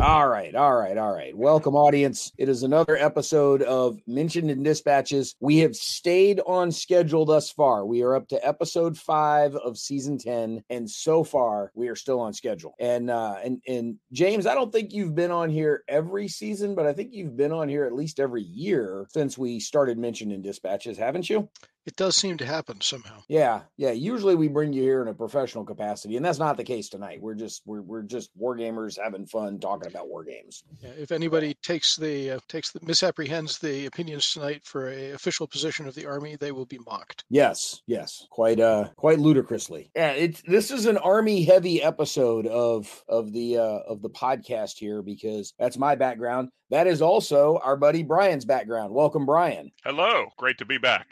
All right, all right, all right. Welcome, audience. It is another episode of Mentioned in Dispatches. We have stayed on schedule thus far. We are up to episode five of season 10, and so far we are still on schedule. And uh and and James, I don't think you've been on here every season, but I think you've been on here at least every year since we started Mentioned in Dispatches, haven't you? It does seem to happen somehow. Yeah, yeah. Usually we bring you here in a professional capacity, and that's not the case tonight. We're just we're we're just war gamers having fun talking about war games. Yeah, if anybody takes the uh, takes the misapprehends the opinions tonight for a official position of the army, they will be mocked. Yes, yes, quite uh quite ludicrously. Yeah, it's this is an army heavy episode of of the uh of the podcast here because that's my background. That is also our buddy Brian's background. Welcome, Brian. Hello, great to be back.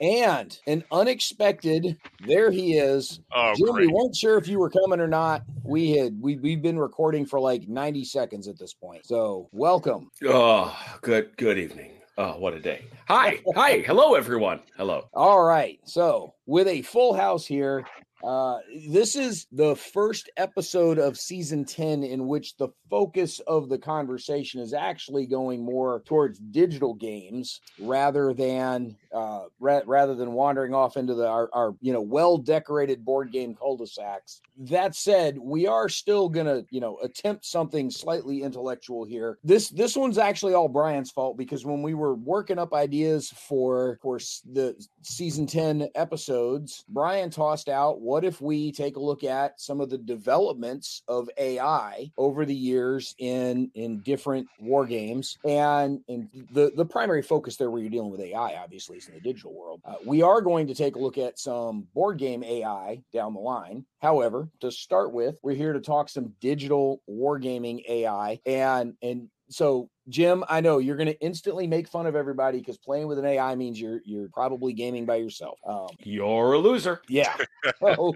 And an unexpected, there he is. Oh, Jim, we weren't sure if you were coming or not. We had we we've been recording for like 90 seconds at this point. So welcome. Oh, good good evening. Oh, what a day. Hi. Hi. Hello everyone. Hello. All right. So with a full house here, uh, this is the first episode of season 10 in which the focus of the conversation is actually going more towards digital games rather than uh, ra- rather than wandering off into the our, our you know well decorated board game cul-de-sacs. That said, we are still gonna you know attempt something slightly intellectual here. This this one's actually all Brian's fault because when we were working up ideas for for the season 10 episodes, Brian tossed out what if we take a look at some of the developments of AI over the years in in different war games and and the the primary focus there where you're dealing with AI obviously is in the digital world. Uh, we are going to take a look at some board game AI down the line. However, to start with, we're here to talk some digital wargaming AI and and so Jim, I know you're going to instantly make fun of everybody because playing with an AI means you're you're probably gaming by yourself. Um, You're a loser. yeah. So,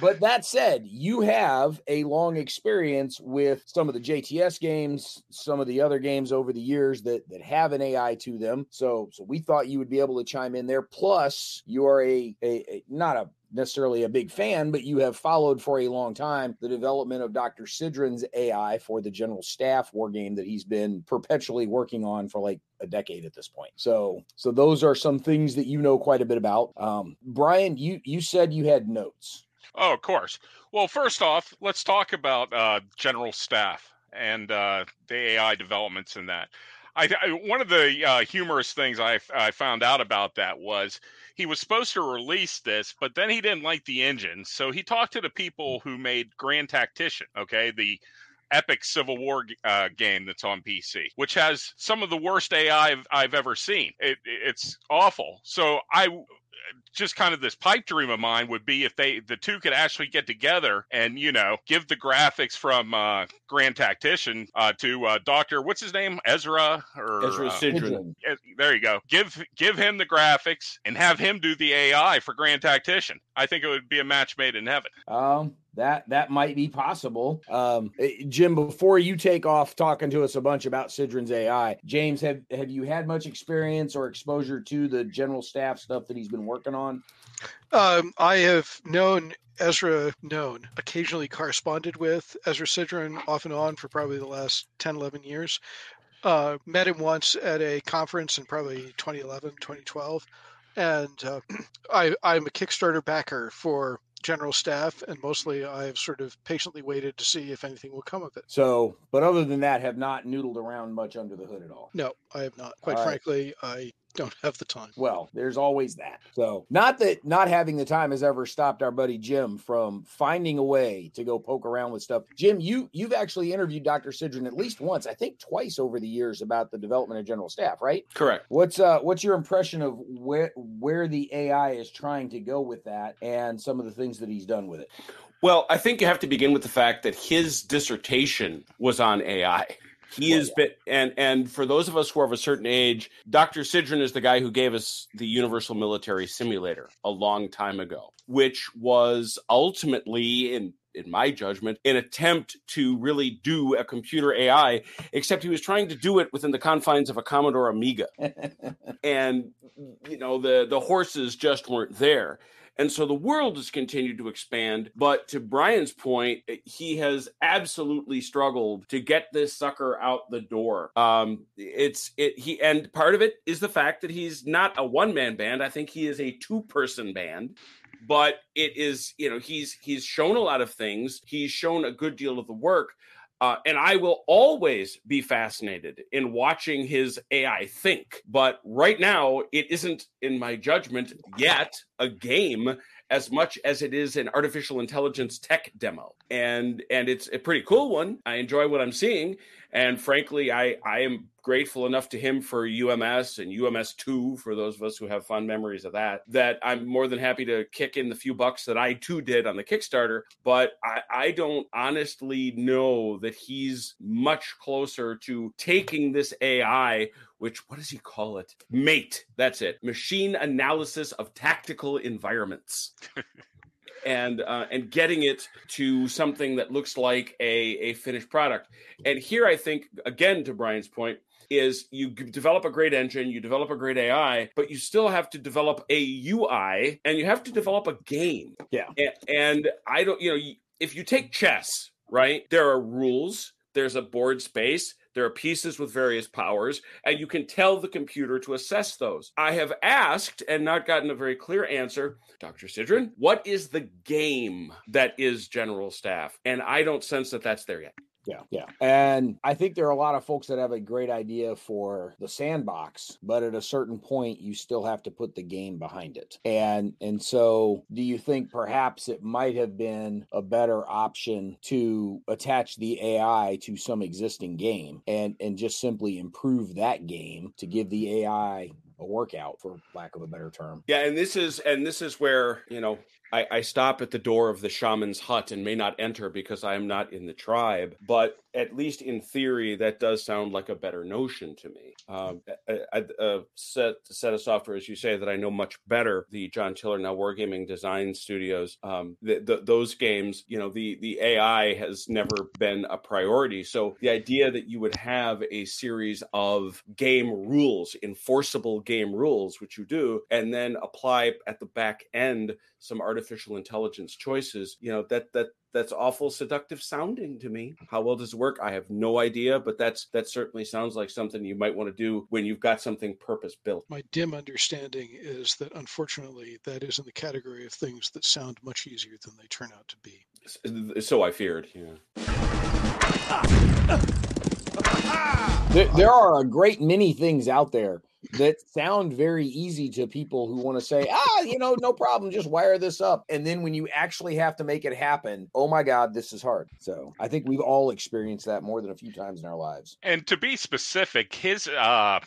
but that said, you have a long experience with some of the JTS games, some of the other games over the years that that have an AI to them. So so we thought you would be able to chime in there. Plus, you are a, a, a not a necessarily a big fan, but you have followed for a long time the development of Dr. Sidran's AI for the general staff war game that he's been perpetually working on for like a decade at this point. So so those are some things that you know quite a bit about. Um, Brian, you you said you had notes. Oh, of course. Well, first off, let's talk about uh, general staff and uh, the AI developments in that. I, I one of the uh, humorous things I, I found out about that was he was supposed to release this, but then he didn't like the engine, so he talked to the people who made Grand Tactician. Okay, the epic Civil War uh, game that's on PC, which has some of the worst AI I've, I've ever seen. It, it's awful. So I just kind of this pipe dream of mine would be if they the two could actually get together and you know give the graphics from uh, Grand Tactician uh, to uh, Doctor what's his name Ezra or Ezra uh, Sidran. Eh, there you go. Give give him the graphics and have him do the AI for Grand Tactician. I think it would be a match made in heaven. Um, that that might be possible. Um, eh, Jim, before you take off talking to us a bunch about Sidran's AI, James, have have you had much experience or exposure to the general staff stuff that he's been working on? Um, I have known Ezra, known, occasionally corresponded with Ezra Sidran off and on for probably the last 10, 11 years. Uh, met him once at a conference in probably 2011, 2012. And uh, I, I'm a Kickstarter backer for general staff, and mostly I've sort of patiently waited to see if anything will come of it. So, but other than that, have not noodled around much under the hood at all. No, I have not. Quite All right. frankly, I don't have the time. Well, there's always that. So, not that not having the time has ever stopped our buddy Jim from finding a way to go poke around with stuff. Jim, you you've actually interviewed Dr. Sidran at least once, I think twice over the years about the development of general staff, right? Correct. What's uh what's your impression of where where the AI is trying to go with that and some of the things that he's done with it? Well, I think you have to begin with the fact that his dissertation was on AI. He Well, has been, and and for those of us who are of a certain age, Dr. Sidran is the guy who gave us the Universal Military Simulator a long time ago, which was ultimately in in my judgment, an attempt to really do a computer AI, except he was trying to do it within the confines of a Commodore Amiga. and you know, the the horses just weren't there. And so the world has continued to expand. But to Brian's point, he has absolutely struggled to get this sucker out the door. Um, it's it he and part of it is the fact that he's not a one man band. I think he is a two person band but it is you know he's he's shown a lot of things he's shown a good deal of the work uh, and I will always be fascinated in watching his AI think. But right now, it isn't, in my judgment, yet a game as much as it is an artificial intelligence tech demo. And and it's a pretty cool one. I enjoy what I'm seeing. And frankly, I, I am grateful enough to him for UMS and UMS 2, for those of us who have fond memories of that, that I'm more than happy to kick in the few bucks that I too did on the Kickstarter. But I, I don't honestly know that he's much closer to taking this AI which what does he call it? Mate. That's it. Machine analysis of tactical environments. and uh, and getting it to something that looks like a, a finished product. And here, I think again to Brian's point is you develop a great engine, you develop a great AI, but you still have to develop a UI and you have to develop a game. Yeah. And, I don't, you know, if you take chess, right, there are rules. There's a board space there are pieces with various powers, and you can tell the computer to assess those. I have asked and not gotten a very clear answer, Dr. Sidran, what is the game that is general staff? And I don't sense that that's there yet. Yeah, yeah. And I think there are a lot of folks that have a great idea for the sandbox, but at a certain point you still have to put the game behind it. And and so do you think perhaps it might have been a better option to attach the AI to some existing game and and just simply improve that game to give the AI a workout for lack of a better term. Yeah, and this is and this is where, you know, I, I, stop at the door of the shaman's hut and may not enter because I am not in the tribe. But at least in theory, that does sound like a better notion to me. Um, a, a, set, set of software, as you say, that I know much better, the John Tiller now Wargaming Design Studios. Um, the, the, those games, you know, the the AI has never been a priority. So the idea that you would have a series of game rules, enforceable game rules, which you do, and then apply at the back end some artificial intelligence choices, you know, that that that's awful seductive sounding to me. How well does it work? I have no idea, but that's that certainly sounds like something you might want to do when you've got something purpose built. My dim understanding is that unfortunately that is in the category of things that sound much easier than they turn out to be. So I feared, yeah. There, there are a great many things out there that sound very easy to people who want to say, ah, you know, no problem, just wire this up. And then when you actually have to make it happen, oh my God, this is hard. So I think we've all experienced that more than a few times in our lives. And to be specific, his uh,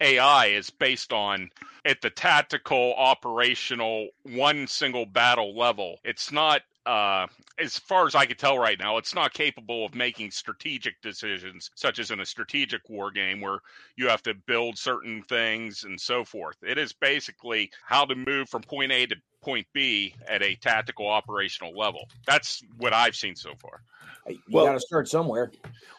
AI is based on at the tactical, operational, one single battle level. It's not uh, as far as I can tell right now, it's not capable of making strategic decisions, such as in a strategic war game where you have to build certain things and so forth. It is basically how to move from point A to point B at a tactical operational level. That's what I've seen so far. You well, got to start somewhere.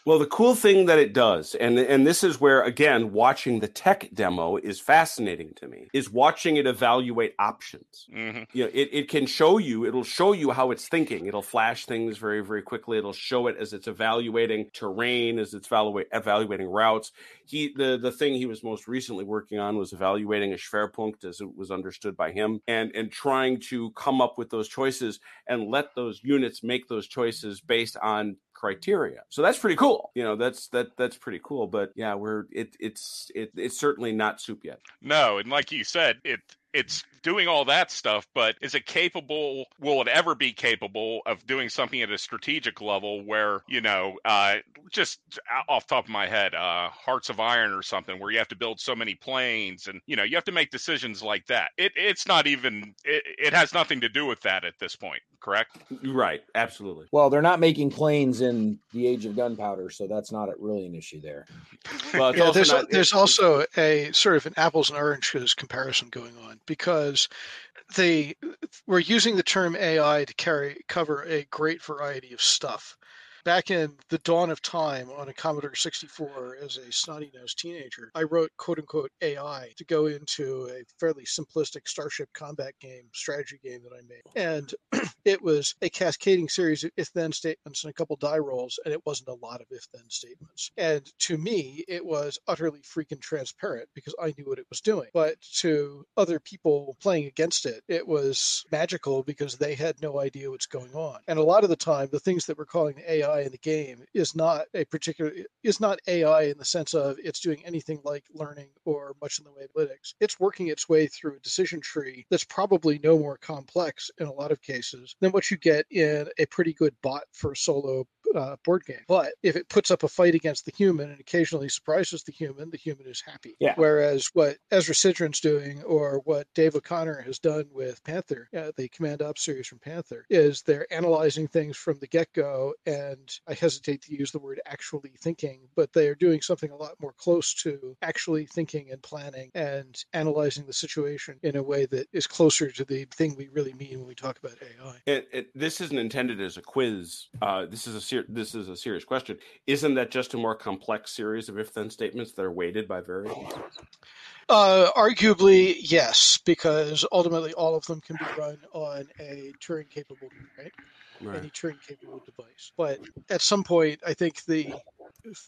Well, the cool thing that it does, and and this is where again watching the tech demo is fascinating to me, is watching it evaluate options. Mm-hmm. You know, it, it can show you, it'll show you how it's thinking. It'll flash things very very quickly. It'll show it as it's evaluating terrain, as it's evaluate, evaluating routes. He the the thing he was most recently working on was evaluating a Schwerpunkt as it was understood by him, and and trying to come up with those choices and let those units make those choices based on criteria. So that's pretty cool. You know, that's that that's pretty cool. But yeah, we're it it's it, it's certainly not soup yet. No, and like you said, it it's doing all that stuff, but is it capable? Will it ever be capable of doing something at a strategic level where you know, uh, just off top of my head, uh, Hearts of Iron or something, where you have to build so many planes and you know you have to make decisions like that. It it's not even. It, it has nothing to do with that at this point. Correct? Right. Absolutely. Well, they're not making planes in the age of gunpowder, so that's not really an issue there. Well, yeah, there's, not, there's also a sort of an apples and oranges comparison going on because they were using the term AI to carry cover a great variety of stuff back in the dawn of time on a Commodore 64 as a snotty nosed teenager, I wrote quote unquote AI to go into a fairly simplistic Starship combat game, strategy game that I made. And it was a cascading series of if then statements and a couple die rolls, and it wasn't a lot of if then statements. And to me, it was utterly freaking transparent because I knew what it was doing. But to other people playing against it, it was magical because they had no idea what's going on. And a lot of the time, the things that we're calling AI AI in the game is not a particular is not AI in the sense of it's doing anything like learning or much in the way of analytics. It's working its way through a decision tree that's probably no more complex in a lot of cases than what you get in a pretty good bot for solo uh, board game. But if it puts up a fight against the human and occasionally surprises the human, the human is happy. Yeah. Whereas what Ezra Sidran's doing or what Dave O'Connor has done with Panther, uh, the Command Ops series from Panther, is they're analyzing things from the get go. And I hesitate to use the word actually thinking, but they are doing something a lot more close to actually thinking and planning and analyzing the situation in a way that is closer to the thing we really mean when we talk about AI. It, it, this isn't intended as a quiz. Uh, this is a series ser- this is a serious question. Isn't that just a more complex series of if-then statements that are weighted by variables? Uh, arguably, yes, because ultimately all of them can be run on a Turing capable, right? right. Any Turing capable device. But at some point, I think the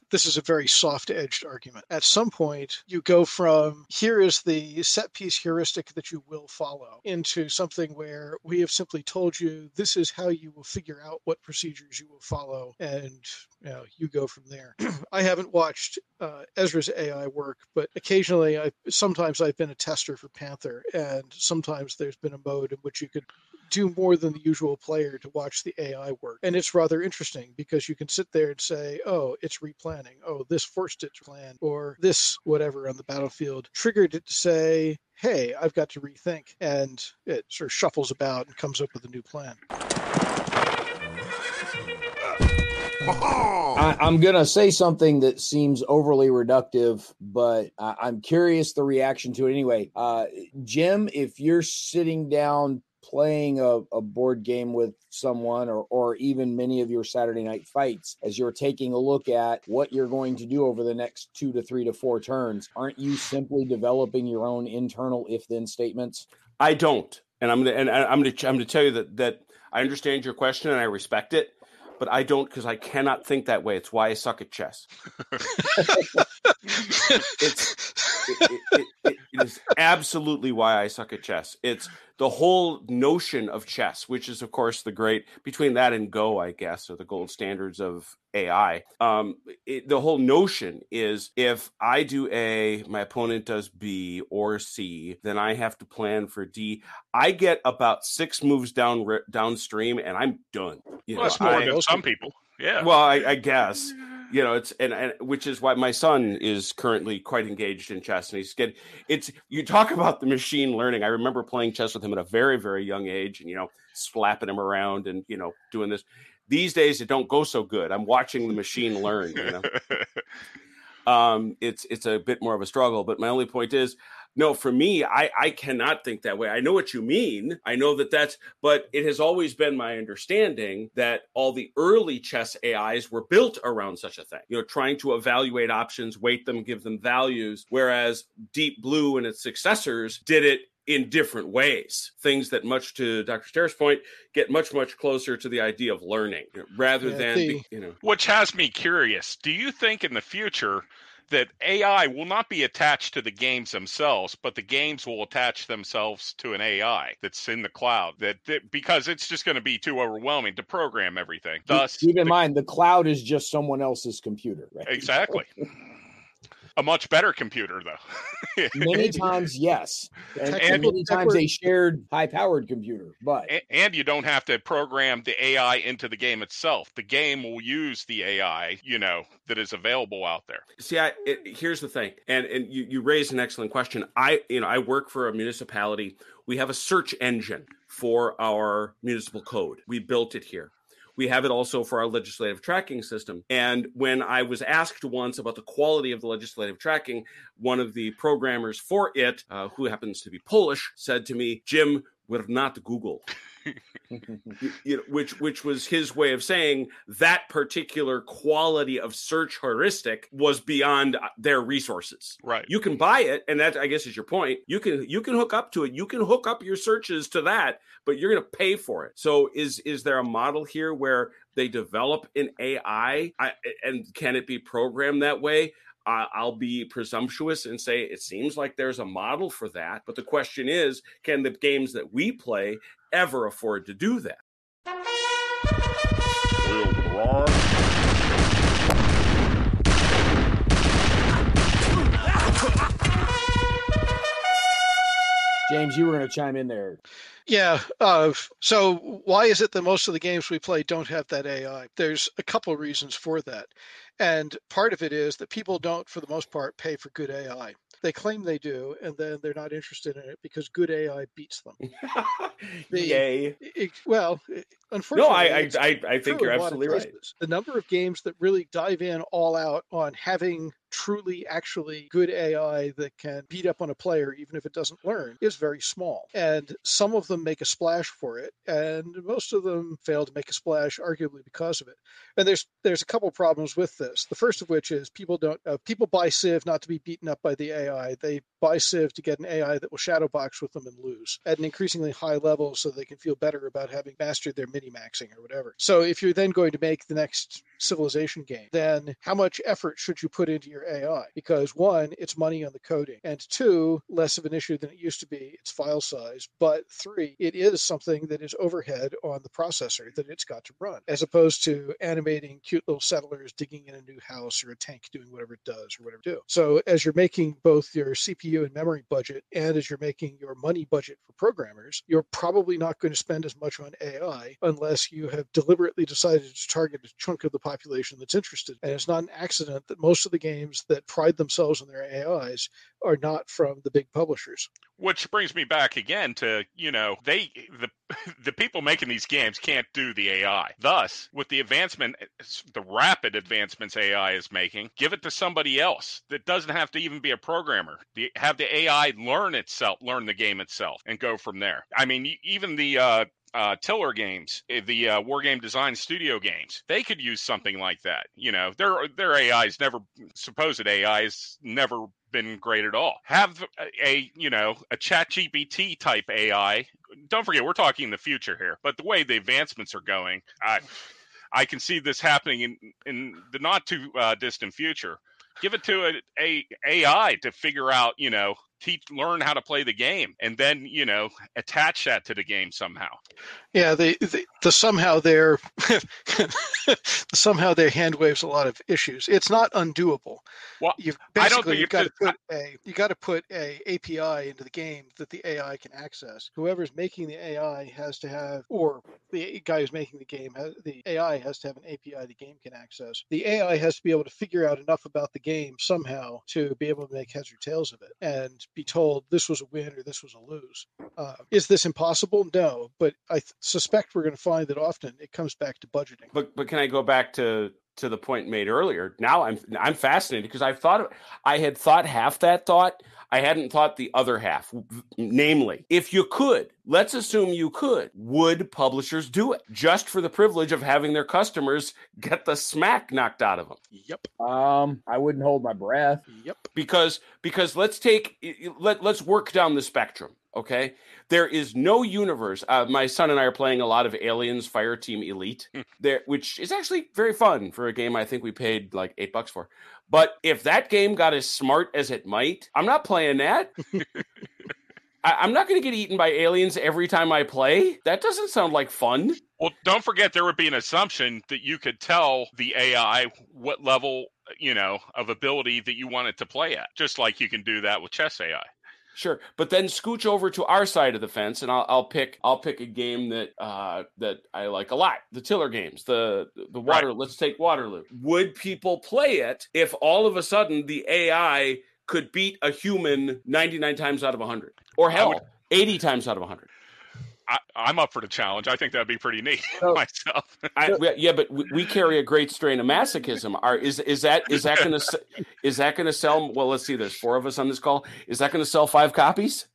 this is a very soft edged argument. At some point, you go from here is the set piece heuristic that you will follow into something where we have simply told you this is how you will figure out what procedures you will follow, and you, know, you go from there. I haven't watched uh, Ezra's AI work, but occasionally, I sometimes I've been a tester for Panther, and sometimes there's been a mode in which you could do more than the usual player to watch the AI work. And it's rather interesting because you can sit there and say, oh, it's replanning. Oh, this forced it to plan, or this whatever on the battlefield triggered it to say, hey, I've got to rethink. And it sort of shuffles about and comes up with a new plan. I, am going to say something that seems overly reductive, but I, am curious the reaction to it anyway. Uh, Jim, if you're sitting down playing a, a, board game with someone or, or even many of your Saturday night fights as you're taking a look at what you're going to do over the next two to three to four turns, aren't you simply developing your own internal if then statements? I don't. And I'm gonna and I'm gonna I'm gonna tell you that that I understand your question and I respect it but I don't because I cannot think that way. It's why I suck at chess. it's it, it, it, it is absolutely why I suck at chess. It's the whole notion of chess, which is of course the great between that and Go, I guess, are the gold standards of AI. Um, the whole notion is if I do A, my opponent does B or C, then I have to plan for D. I get about six moves down downstream, and I'm done. You well, know, that's more I, than some people. Yeah. Well, I, I guess you know it's and, and which is why my son is currently quite engaged in chess and he's getting it's you talk about the machine learning. I remember playing chess with him at a very very young age and you know slapping him around and you know doing this. These days it don't go so good. I'm watching the machine learn you know? Um it's it's a bit more of a struggle but my only point is no for me i i cannot think that way. I know what you mean. I know that that's but it has always been my understanding that all the early chess ais were built around such a thing you know trying to evaluate options weight them give them values whereas deep blue and its successors did it in different ways. Things that much to dr Starr's point get much much closer to the idea of learning rather yeah, than the, you know. Which has me curious. Do you think in the future that AI will not be attached to the games themselves, but the games will attach themselves to an AI that's in the cloud. That, that because it's just going to be too overwhelming to program everything. Thus, keep in the, mind the cloud is just someone else's computer. Right? Exactly. a much better computer though. Many times yes. And, and many times a shared high powered computer but and, and, you don't have to program the ai into the game itself. The game will use the ai you know that is available out there. See i it, here's the thing and and you, you raised an excellent question. I you know i work for a municipality. We have a search engine for our municipal code. We built it here We have it also for our legislative tracking system. And when I was asked once about the quality of the legislative tracking, one of the programmers for it, uh, who happens to be Polish, said to me, Jim, we're not Google. you know, which which was his way of saying that particular quality of search heuristic was beyond uh, their resources. Right. You can buy it, and that I guess is your point. You can you can hook up to it. You can hook up your searches to that, but you're going to pay for it. So is is there a model here where they develop an AI, I, and can it be programmed that way? I'll be presumptuous and say it seems like there's a model for that. But the question is, can the games that we play ever afford to do that? James, you were going to chime in there. Yeah. Uh, so why is it that most of the games we play don't have that AI? There's a couple of reasons for that. And part of it is that people don't, for the most part, pay for good AI. They claim they do, and then they're not interested in it because good AI beats them. the, Yay! It, well, unfortunately, no, I I, I, think you're absolutely right. The number of games that really dive in all out on having truly actually good AI that can beat up on a player even if it doesn't learn is very small. And some of them make a splash for it, and most of them fail to make a splash, arguably because of it. And there's there's a couple problems with this. The first of which is people don't uh, people buy Civ not to be beaten up by the AI. They buy Civ to get an AI that will shadow box with them and lose at an increasingly high level so they can feel better about having mastered their mini maxing or whatever. So if you're then going to make the next civilization game, then how much effort should you put into your AI? Because one, it's money on the coding, and two, less of an issue than it used to be, it's file size. But three, it is something that is overhead on the processor that it's got to run, as opposed to animating cute little settlers digging in a new house or a tank doing whatever it does or whatever do. So as you're making both your CPU and memory budget, and as you're making your money budget for programmers, you're probably not going to spend as much on AI unless you have deliberately decided to target a chunk of the population that's interested. And it's not an accident that most of the games that pride themselves on their AIs are not from the big publishers. Which brings me back again to, you know, they the the people making these games can't do the AI. Thus, with the advancement the rapid advancements AI is making, give it to somebody else that doesn't have to even be a programmer. The, have the AI learn itself, learn the game itself and go from there. I mean, even the uh, uh, Tiller games, eh, the uh, War Game Design Studio games, they could use something like that. You know, their their AI is never supposed AI is never been great at all. Have a, you know a Chat GPT type AI. Don't forget, we're talking the future here, but the way the advancements are going, I I can see this happening in in the not too uh, distant future. Give it to a, a AI to figure out, you know, teach learn how to play the game and then you know attach that to the game somehow. Yeah the the, the somehow there somehow their hand waves a lot of issues. It's not undoable. Well you've basically you've got to put a you got to put a api into the game that the ai can access. Whoever's making the ai has to have or the guy who's making the game has the ai has to have an api the game can access. The ai has to be able to figure out enough about the game somehow to be able to make heads or tails of it. And be told this was a win or this was a lose. Uh, is this impossible? No, but I th- suspect we're going to find that often it comes back to budgeting. But but can I go back to to the point made earlier? Now I'm I'm fascinated because I thought I had thought half that thought. I hadn't thought the other half. Namely, if you could, let's assume you could, would publishers do it just for the privilege of having their customers get the smack knocked out of them? Yep. Um, I wouldn't hold my breath. Yep. Because because let's take let let's work down the spectrum. Okay, there is no universe. Uh, my son and I are playing a lot of Aliens Fireteam Elite, hmm. there, which is actually very fun for a game. I think we paid like eight bucks for. But if that game got as smart as it might, I'm not playing that. I, am not going to get eaten by aliens every time I play. That doesn't sound like fun. Well, don't forget there would be an assumption that you could tell the AI what level, you know, of ability that you want it to play at, just like you can do that with chess AI. Sure, but then scooch over to our side of the fence, and I'll, I'll pick I'll pick a game that uh, that I like a lot. The Tiller games, the the water. Right. Let's take Waterloo. Would people play it if all of a sudden the AI could beat a human ninety nine times out of hundred, or oh. hell, would, eighty times out of hundred? I, am up for the challenge. I think that'd be pretty neat So- myself. I, yeah, but we, we carry a great strain of masochism. Are is is that is that going to is that going to sell? Well, let's see. There's four of us on this call. Is that going to sell five copies?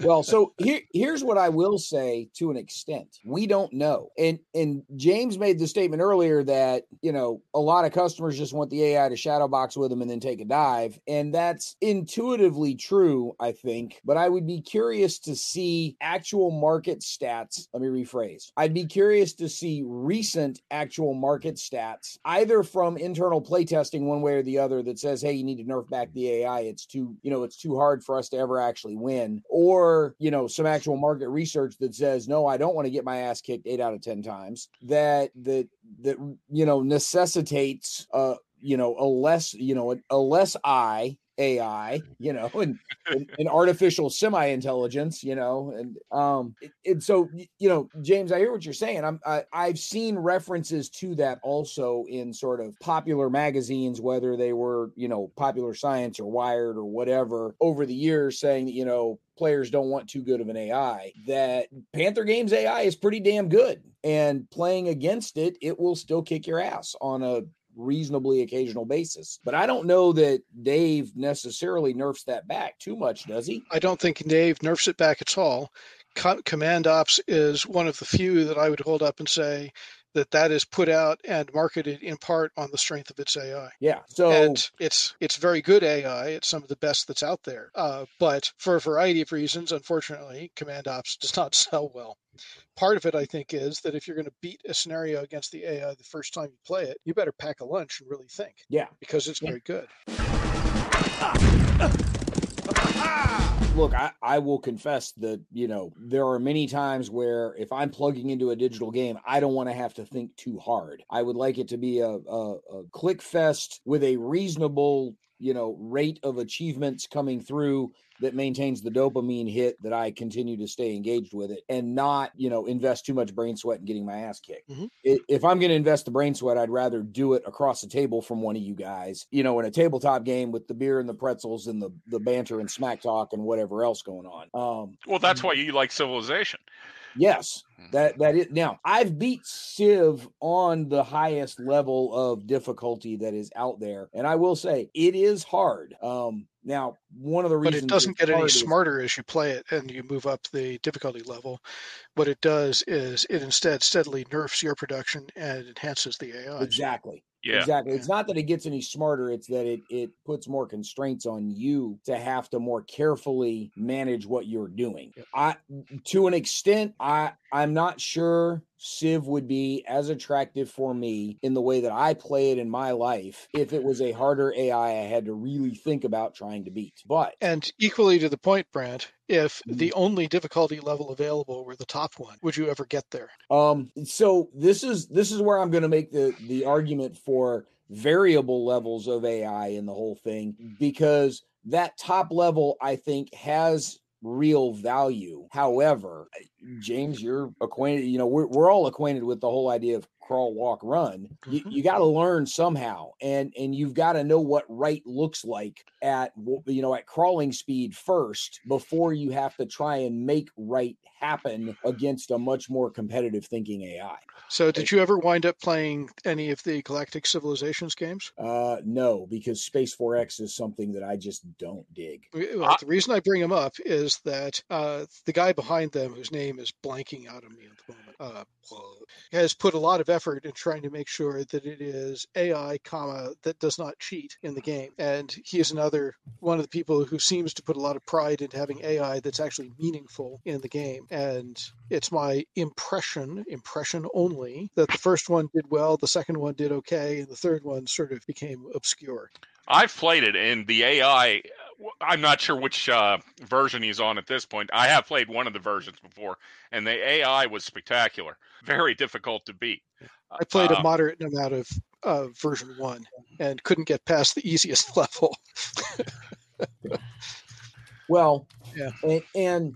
Well, so here, here's what I will say to an extent. We don't know. And and James made the statement earlier that, you know, a lot of customers just want the AI to shadow box with them and then take a dive. And that's intuitively true, I think. But I would be curious to see actual market stats. Let me rephrase. I'd be curious to see recent actual market stats, either from internal playtesting one way or the other that says, hey, you need to nerf back the AI. It's too, you know, it's too hard for us to ever actually win or you know some actual market research that says no i don't want to get my ass kicked eight out of ten times that that that you know necessitates uh you know a less you know a, a less i ai you know and, and, and artificial semi-intelligence you know and um it, so you know james i hear what you're saying. I'm I, i've seen references to that also in sort of popular magazines whether they were you know popular science or wired or whatever over the years saying that you know players don't want too good of an AI, that Panther Games AI is pretty damn good. And playing against it, it will still kick your ass on a reasonably occasional basis. But I don't know that Dave necessarily nerfs that back too much, does he? I don't think Dave nerfs it back at all. Command Ops is one of the few that I would hold up and say that that is put out and marketed in part on the strength of its AI. Yeah. So and it's it's very good AI. It's some of the best that's out there. Uh, but for a variety of reasons, unfortunately, Command Ops does not sell well. Part of it, I think, is that if you're going to beat a scenario against the AI the first time you play it, you better pack a lunch and really think yeah. because it's very good. Look, I, I will confess that, you know, there are many times where if I'm plugging into a digital game, I don't want to have to think too hard. I would like it to be a, a, a click fest with a reasonable, you know, rate of achievements coming through that maintains the dopamine hit that I continue to stay engaged with it and not, you know, invest too much brain sweat in getting my ass kicked. Mhm. If I'm going to invest the brain sweat, I'd rather do it across the table from one of you guys, you know, in a tabletop game with the beer and the pretzels and the, the banter and smack talk and whatever else going on. Um, Well, that's why you like Civilization. Yes, that that is now I've beat Civ on the highest level of difficulty that is out there, and I will say it is hard. Um, now one of the But reasons it doesn't get any hard is- smarter as you play it and you move up the difficulty level. What it does is it instead steadily nerfs your production and enhances the AI. exactly. Yeah. Exactly. It's not that it gets any smarter, it's that it it puts more constraints on you to have to more carefully manage what you're doing. I to an extent, I I'm not sure Civ would be as attractive for me in the way that I play it in my life if it was a harder AI I had to really think about trying to beat. But And equally to the point, Brant, if Mhm. the only difficulty level available were the top one, would you ever get there? Um, so this is this is where I'm going to make the the argument for variable levels of AI in the whole thing because that top level I think has real value. However, James, you're acquainted, you know, we're we're all acquainted with the whole idea of crawl walk run you, Mhm. you got to learn somehow and and you've got to know what right looks like at you know at crawling speed first before you have to try and make right happen against a much more competitive thinking ai So, did you ever wind up playing any of the Galactic Civilizations games? uh no because space 4x is something that i just don't dig Well, the reason I bring him up is that uh, the guy behind them, whose name is blanking out of me at the moment, uh, has put a lot of effort in trying to make sure that it is AI, comma that does not cheat in the game. And he is another one of the people who seems to put a lot of pride into having AI that's actually meaningful in the game. And it's my impression, impression only, that the first one did well, the second one did okay, and the third one sort of became obscure. I've played it, and the AI. I'm not sure which uh, version he's on at this point. I have played one of the versions before, and the AI was spectacular. Very difficult to beat. I played Uh, a moderate amount of uh, version one and couldn't get past the easiest level. well Yeah. and, and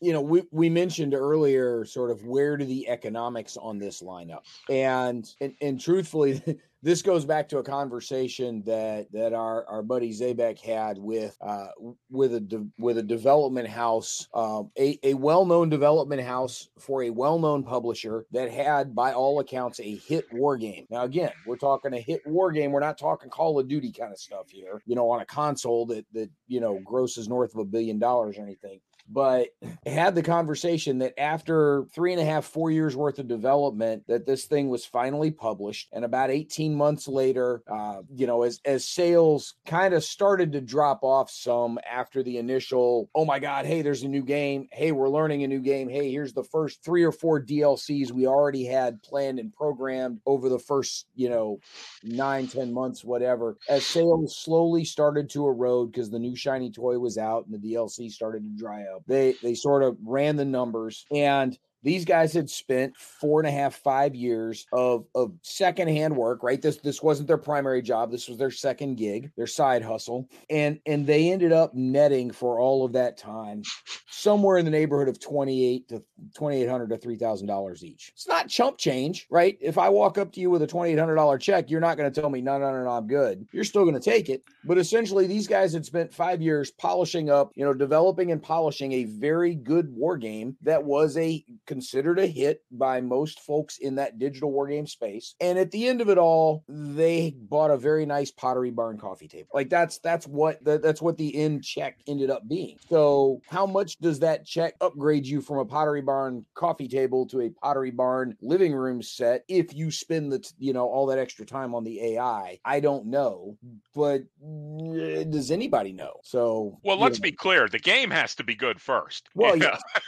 you know, we, we mentioned earlier sort of where do the economics on this line up? And and, and truthfully, this goes back to a conversation that that our our buddy Zabek had with uh, with a de- with a development house, um, a a well known development house for a well known publisher that had, by all accounts, a hit war game. Now, again, we're talking a hit war game. We're not talking Call of Duty kind of stuff here. You know, on a console that that you know grosses north of a billion dollars or anything but had the conversation that after three and a half, four years worth of development, that this thing was finally published. And about 18 months later, uh, you know, as, as sales kind of started to drop off some after the initial, oh my God, hey, there's a new game. Hey, we're learning a new game. Hey, here's the first three or four DLCs we already had planned and programmed over the first, you know, nine, ten months, whatever. As sales slowly started to erode because the new shiny toy was out and the DLC started to dry up they they sort of ran the numbers. And these guys had spent four and a half, five years of of secondhand work, right? This this wasn't their primary job. This was their second gig, their side hustle. And and they ended up netting for all of that time somewhere in the neighborhood of 28 to 2800 to $3,000 each. It's not chump change, right? If I walk up to you with a $2,800 check, you're not going to tell me, no, no, no, no, I'm good. You're still going to take it. But essentially, these guys had spent five years polishing up, you know, developing and polishing a very good war game that was a considered a hit by most folks in that digital war game space. And at the end of it all, they bought a very nice Pottery Barn coffee table. Like that's that's what the, that's what the end check ended up being. So how much does that check upgrade you from a Pottery Barn coffee table to a Pottery Barn living room set if you spend the you know all that extra time on the AI? I don't know, but does anybody know? So well, let's know. be clear: the game has to be good first. Well, yeah. Yeah,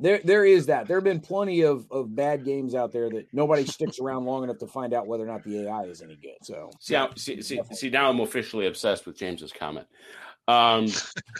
there there is that. There have been plenty of of bad games out there that nobody sticks around long enough to find out whether or not the AI is any good. So see, now, see, see, see, now I'm officially obsessed with James's comment. Um,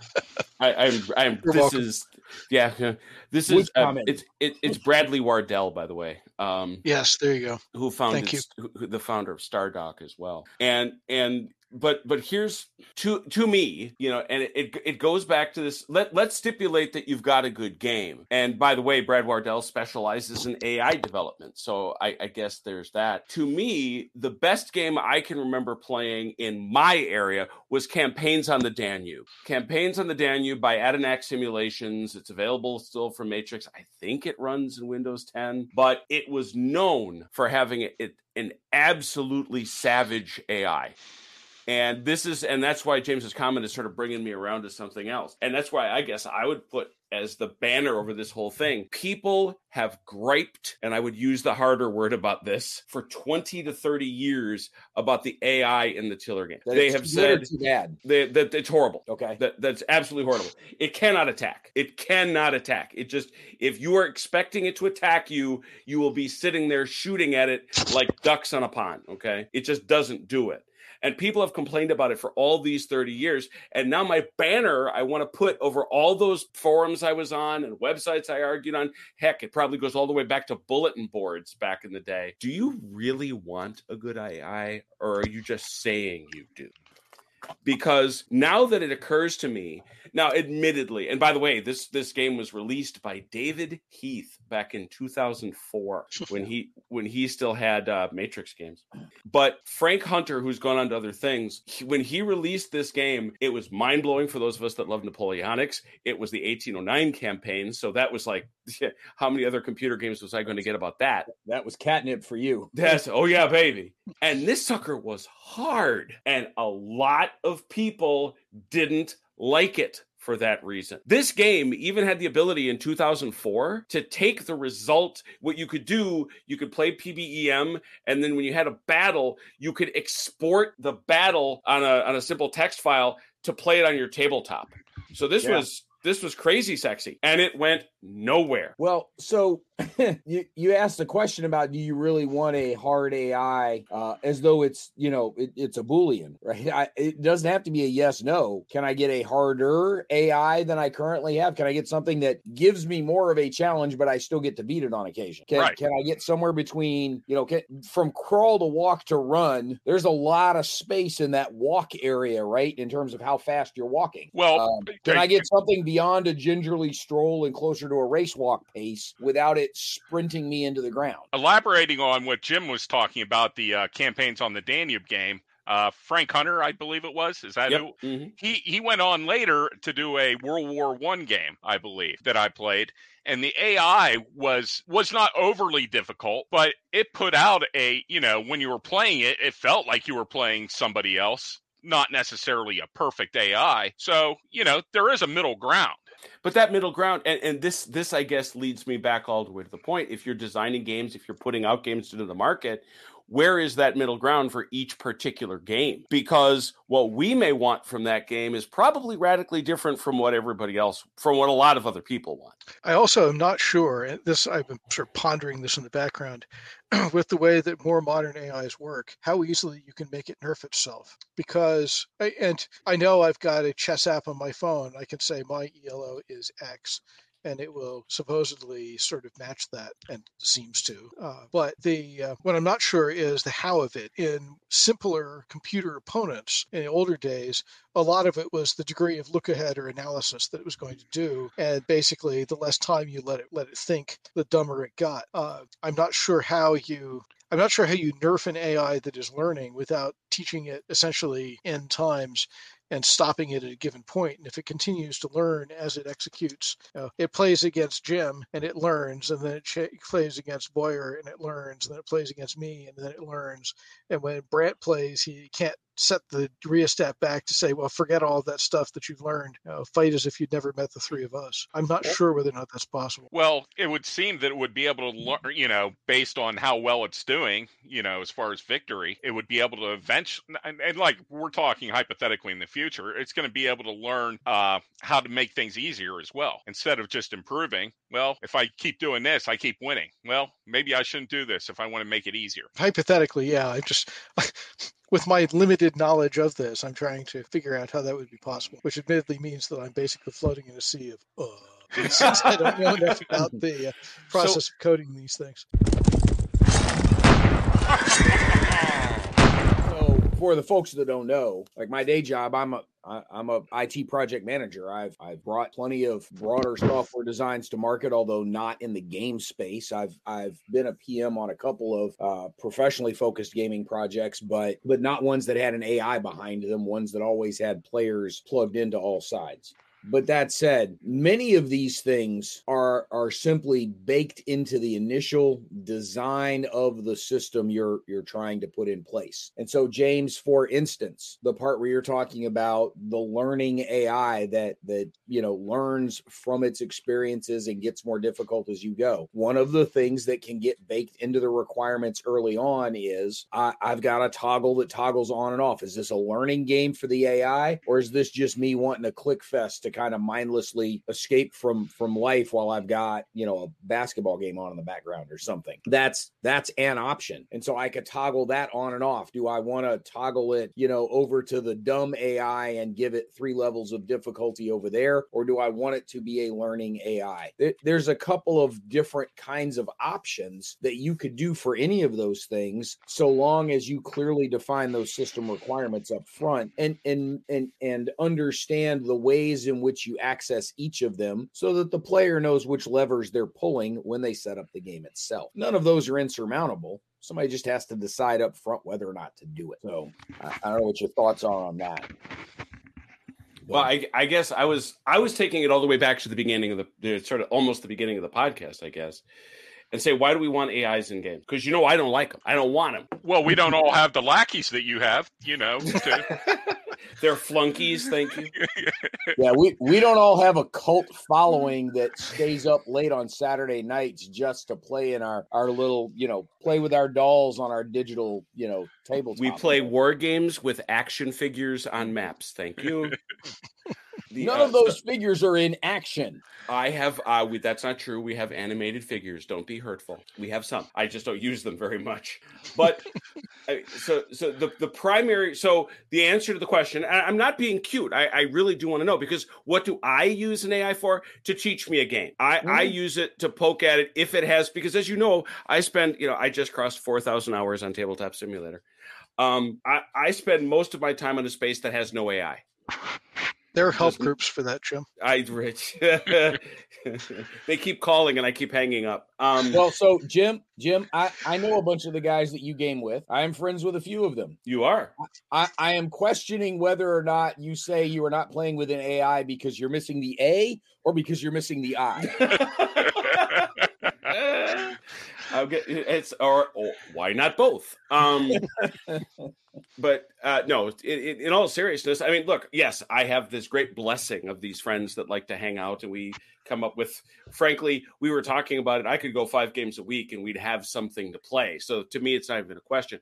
I, I'm, I'm. You're this welcome. is, yeah, this is. Uh, it's it, it's Bradley Wardell, by the way. Um, yes, there you go. Who founded who, the founder of Stardock as well, and and but but here's to to me you know and it it goes back to this let let's stipulate that you've got a good game. And by the way brad wardell specializes in ai development. So i, I guess there's that. To me the best game i can remember playing in my area was campaigns on the danube. Campaigns on the danube by adanac simulations. It's available still for matrix. I think it runs in windows 10 but it was known for having it, it an absolutely savage ai and this is, and that's why James's comment is sort of bringing me around to something else. And that's why I guess I would put as the banner over this whole thing. People have griped, and I would use the harder word about this for 20 to 30 years about the AI in the Tiller game. That they have said they, that it's horrible. Okay. That, that's absolutely horrible. It cannot attack. It cannot attack. It just, if you are expecting it to attack you, you will be sitting there shooting at it like ducks on a pond. Okay. It just doesn't do it. And people have complained about it for all these 30 years. And now my banner I want to put over all those forums I was on and websites I argued on. Heck, it probably goes all the way back to bulletin boards back in the day. Do you really want a good AI or are you just saying you do? because now that it occurs to me now admittedly and by the way this this game was released by david heath back in 2004 when he when he still had uh, matrix games. But frank hunter who's gone on to other things he, when he released this game it was mind-blowing for those of us that love napoleonics. It was the 1809 campaign so that was like how many other computer games was i going to get about that? That was catnip for you. That's oh yeah baby. And this sucker was hard and a lot of people didn't like it for that reason. This game even had the ability in 2004 to take the result. What you could do, you could play PBEM, and then when you had a battle, you could export the battle on a on a simple text file to play it on your tabletop. So this yeah. was this was crazy sexy and it went nowhere. Well so you you asked a question about do you really want a hard ai uh, as though it's you know it, it's a boolean right? I, it doesn't have to be a yes no. Can i get a harder ai than i currently have? Can i get something that gives me more of a challenge but i still get to beat it on occasion? Can, right. can i get somewhere between you know can, from crawl to walk to run there's a lot of space in that walk area right in terms of how fast you're walking. Well um, can I get something beyond a gingerly stroll and closer to a race walk pace without it sprinting me into the ground. Elaborating on what Jim was talking about, the uh, campaigns on the Danube game, uh, Frank Hunter, I believe it was. Is that yep. who? Mm-hmm. He he went on later to do a World War One game, I believe, that I played, and the AI was was not overly difficult, but it put out a you know when you were playing it, it felt like you were playing somebody else, not necessarily a perfect AI. So you know there is a middle ground but that middle ground and, and this this i guess leads me back all the way to the point if you're designing games if you're putting out games into the market where is that middle ground for each particular game? Because what we may want from that game is probably radically different from what everybody else, from what a lot of other people want. I also am not sure, and this I've been sort of pondering this in the background, with the way that more modern AIs work, how easily you can make it nerf itself. Because, and I know I've got a chess app on my phone, I can say my ELO is X and it will supposedly sort of match that and seems to. Uh, but the uh, what I'm not sure is the how of it. In simpler computer opponents in the older days, a lot of it was the degree of look ahead or analysis that it was going to do, and basically the less time you let it let it think, the dumber it got. Uh, I'm not sure how you I'm not sure how you nerf an AI that is learning without teaching it essentially n times and stopping it at a given point. And if it continues to learn as it executes, you know, it plays against Jim and it learns, and then it ch- plays against Boyer and it learns, and then it plays against me and then it learns. And when Brant plays, he can't set the rheostat back to say, well, forget all that stuff that you've learned. You know, fight as if you'd never met the three of us. I'm not well, sure whether or not that's possible. Well, it would seem that it would be able to learn, you know, based on how well it's doing, you know, as far as victory, it would be able to eventually, and, and like we're talking hypothetically in the future, it's going to be able to learn uh, how to make things easier as well. Instead of just improving, well, if I keep doing this, I keep winning. Well, maybe I shouldn't do this if I want to make it easier. Hypothetically, yeah. I just with my limited knowledge of this, I'm trying to figure out how that would be possible, which admittedly means that I'm basically floating in a sea of uh, since I don't know enough about the uh, process so, of coding these things. for the folks that don't know, like my day job, I'm a I, am a IT project manager. I've I've brought plenty of broader software designs to market, although not in the game space. I've I've been a PM on a couple of uh, professionally focused gaming projects, but but not ones that had an AI behind them. Ones that always had players plugged into all sides. But that said, many of these things are are simply baked into the initial design of the system you're you're trying to put in place. And so James, for instance, the part where you're talking about the learning AI that that you know learns from its experiences and gets more difficult as you go. One of the things that can get baked into the requirements early on is I, I've got a toggle that toggles on and off. Is this a learning game for the AI, or is this just me wanting a click fest to kind of mindlessly escape from from life while I've got you know a basketball game on in the background or something. That's that's an option, and so I could toggle that on and off. Do I want to toggle it you know over to the dumb AI and give it three levels of difficulty over there, or do I want it to be a learning AI? There's a couple of different kinds of options that you could do for any of those things, so long as you clearly define those system requirements up front and and and and understand the ways in which you access each of them so that the player knows which levers they're pulling when they set up the game itself. None of those are insurmountable. Somebody just has to decide up front whether or not to do it. So I, don't know what your thoughts are on that. Well, I, I, guess I was I was taking it all the way back to the beginning of the sort of almost the beginning of the podcast, I guess, and say why do we want AIs in games? Because you know I don't like them. I don't want them. Well, we don't all have the lackeys that you have, you know. To... They're flunkies. Thank you. yeah, we we don't all have a cult following that stays up late on Saturday nights just to play in our our little you know play with our dolls on our digital you know table. We play war games with action figures on maps. Thank you. The, None uh, of those figures are in action. I have. Uh, we, that's not true. We have animated figures. Don't be hurtful. We have some. I just don't use them very much. But so, so the the primary. So the answer to the question. I'm not being cute. I, I really do want to know because what do I use an AI for? To teach me a game. I mm-hmm. I use it to poke at it if it has because as you know, I spend. You know, I just crossed four thousand hours on Tabletop Simulator. Um, I, I spend most of my time on a space that has no AI. There are help groups for that, Jim. I Rich. they keep calling and I keep hanging up. Um, well, so Jim, Jim, I, I know a bunch of the guys that you game with. I am friends with a few of them. You are. I, I am questioning whether or not you say you are not playing with an AI because you're missing the A or because you're missing the I. I'll get it's or, or why not both? Um, but uh, no, in, in, all seriousness, I mean, look, yes, I have this great blessing of these friends that like to hang out, and we come up with. Frankly, we were talking about it. I could go five games a week, and we'd have something to play. So to me, it's not even a question.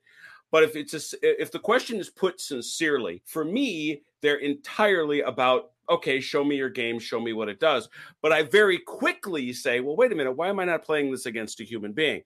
But if it's a, if the question is put sincerely, for me, they're entirely about okay, show me your game, show me what it does. But I very quickly say, well, wait a minute, why am I not playing this against a human being?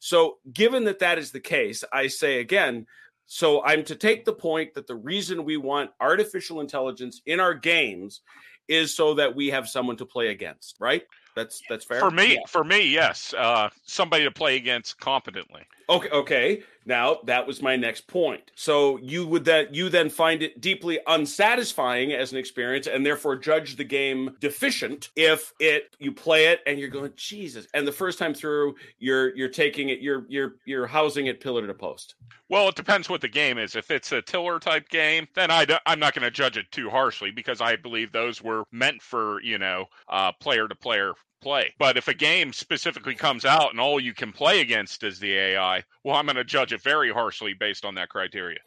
So, given that that is the case, I say again, so I'm to take the point that the reason we want artificial intelligence in our games is so that we have someone to play against, right? That's that's fair. For me, yeah. for me, yes. Uh, somebody to play against competently. Okay, okay. Now that was my next point. So you would that you then find it deeply unsatisfying as an experience, and therefore judge the game deficient if it you play it and you're going Jesus, and the first time through you're you're taking it you're you're you're housing it pillar to post. Well, it depends what the game is. If it's a Tiller type game, then I I'm not going to judge it too harshly because I believe those were meant for you know uh, player to player play. But if a game specifically comes out and all you can play against is the AI, well, I'm going to judge it very harshly based on that criteria.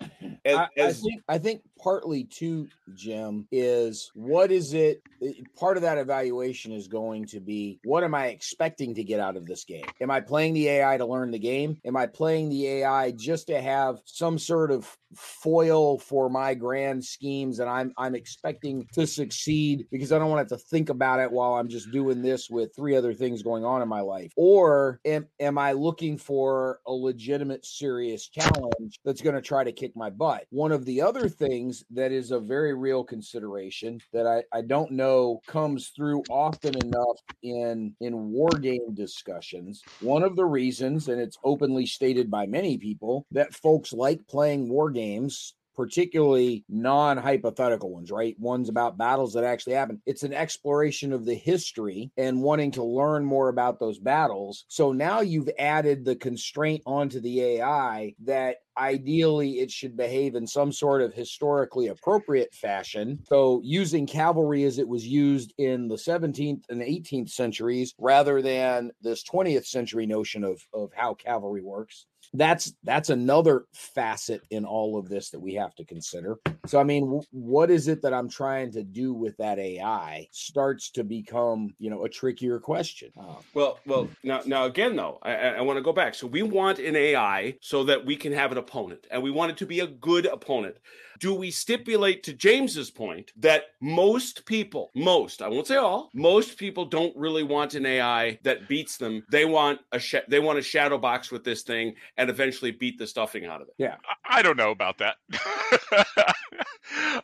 As, I, I, think I think partly too, Jim, is what is it? Eh, part of that evaluation is going to be what am I expecting to get out of this game? Am I playing the AI to learn the game? Am I playing the AI just to have some sort of foil for my grand schemes and I'm I'm expecting to succeed because I don't want to have to think about it while I'm just doing this with three other things going on in my life? Or am, am I looking for a legitimate serious challenge that's going to try to kick my butt? One of the other things that is a very real consideration that I, I don't know comes through often enough in in war game discussions. One of the reasons, and it's openly stated by many people, that folks like playing war games particularly non hypothetical ones, right? Ones about battles that actually happened. It's an exploration of the history and wanting to learn more about those battles. So now you've added the constraint onto the AI that ideally it should behave in some sort of historically appropriate fashion. So using cavalry as it was used in the 17th and 18th centuries rather than this 20th century notion of, of how cavalry works that's that's another facet in all of this that we have to consider. So i mean w- what is it that i'm trying to do with that ai starts to become you know a trickier question. Uh, well well now now again though i, I want to go back. So we want an ai so that we can have an opponent and we want it to be a good opponent. Do we stipulate to James's point that most people, most, I won't say all, most people don't really want an AI that beats them. They want a sh- they want a shadow box with this thing and eventually beat the stuffing out of it. Yeah. I don't know about that.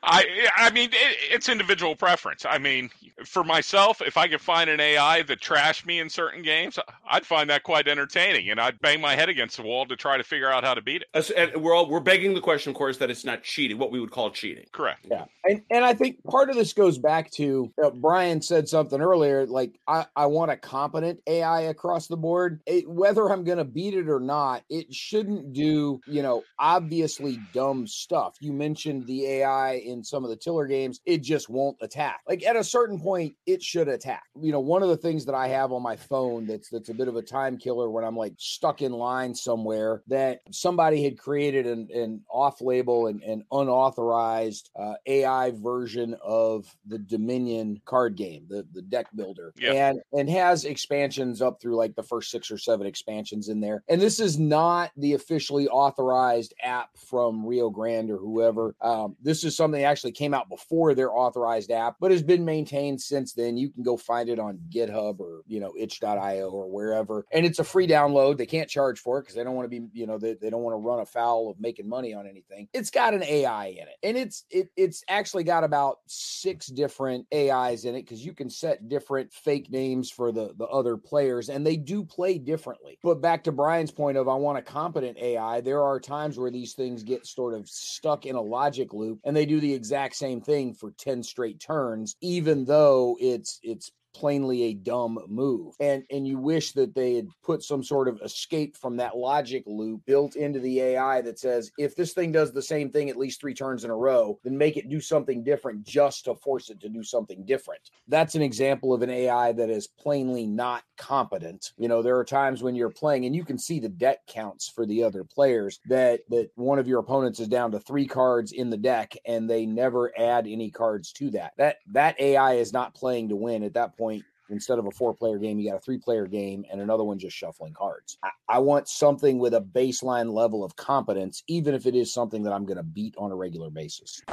I I mean it, it's individual preference. I mean, for myself, if I could find an AI that trashed me in certain games, I'd find that quite entertaining, and I'd bang my head against the wall to try to figure out how to beat it. And we're all we're begging the question, of course, that it's not cheating what we would call cheating. Correct. Yeah. And and I think part of this goes back to uh, Brian said something earlier like I, I want a competent AI across the board. It, whether I'm going to beat it or not, it shouldn't do, you know, obviously dumb stuff. You mentioned the AI in some of the Tiller games, it just won't attack. Like at a certain point, it should attack. You know, one of the things that I have on my phone that's that's a bit of a time killer when I'm like stuck in line somewhere that somebody had created an, an off-label and, un unauthorized uh, AI version of the Dominion card game, the the deck builder, yeah. and and has expansions up through like the first six or seven expansions in there. And this is not the officially authorized app from Rio Grande or whoever. Um, this is something that actually came out before their authorized app, but has been maintained since then. You can go find it on GitHub or you know itch.io or wherever, and it's a free download. They can't charge for it because they don't want to be you know they, they don't want to run afoul of making money on anything. It's got an AI in it, and it's it it's actually got about six different AIs in it because you can set different fake names for the the other players, and they do play differently. But back to Brian's point of I want a competent AI, there are times where these things get sort of stuck in a logic loop, and they do the exact same thing for ten straight turns, even though it's it's plainly a dumb move. And and you wish that they had put some sort of escape from that logic loop built into the ai that says if this thing does the same thing at least three turns in a row then make it do something different just to force it to do something different. That's an example of an ai that is plainly not competent. You know there are times when you're playing and you can see the deck counts for the other players that that one of your opponents is down to three cards in the deck and they never add any cards to that. That that ai is not playing to win at that point point, instead of a four player game, you got a three player game and another one just shuffling cards. I, I, want something with a baseline level of competence, even if it is something that I'm going to beat on a regular basis.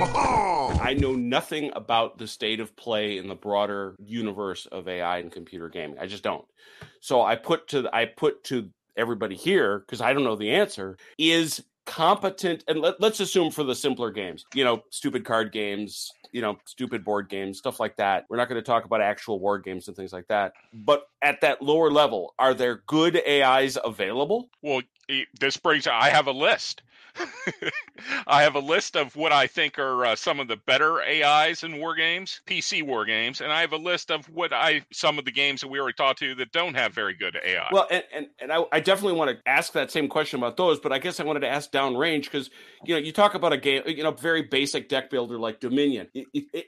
I know nothing about the state of play in the broader universe of AI and computer gaming. I just don't. So I put to I put to everybody here because I don't know the answer is competent and let, us assume for the simpler games you know stupid card games you know stupid board games stuff like that. We're not going to talk about actual war games and things like that. But at that lower level are there good ais available? Well this brings i have a list I have a list of what I think are uh, some of the better AIs in war games, PC war games, and I have a list of what I some of the games that we already talked to that don't have very good AI. Well, and and, and I, I definitely want to ask that same question about those, but I guess I wanted to ask downrange because you know you talk about a game, you know, very basic deck builder like Dominion.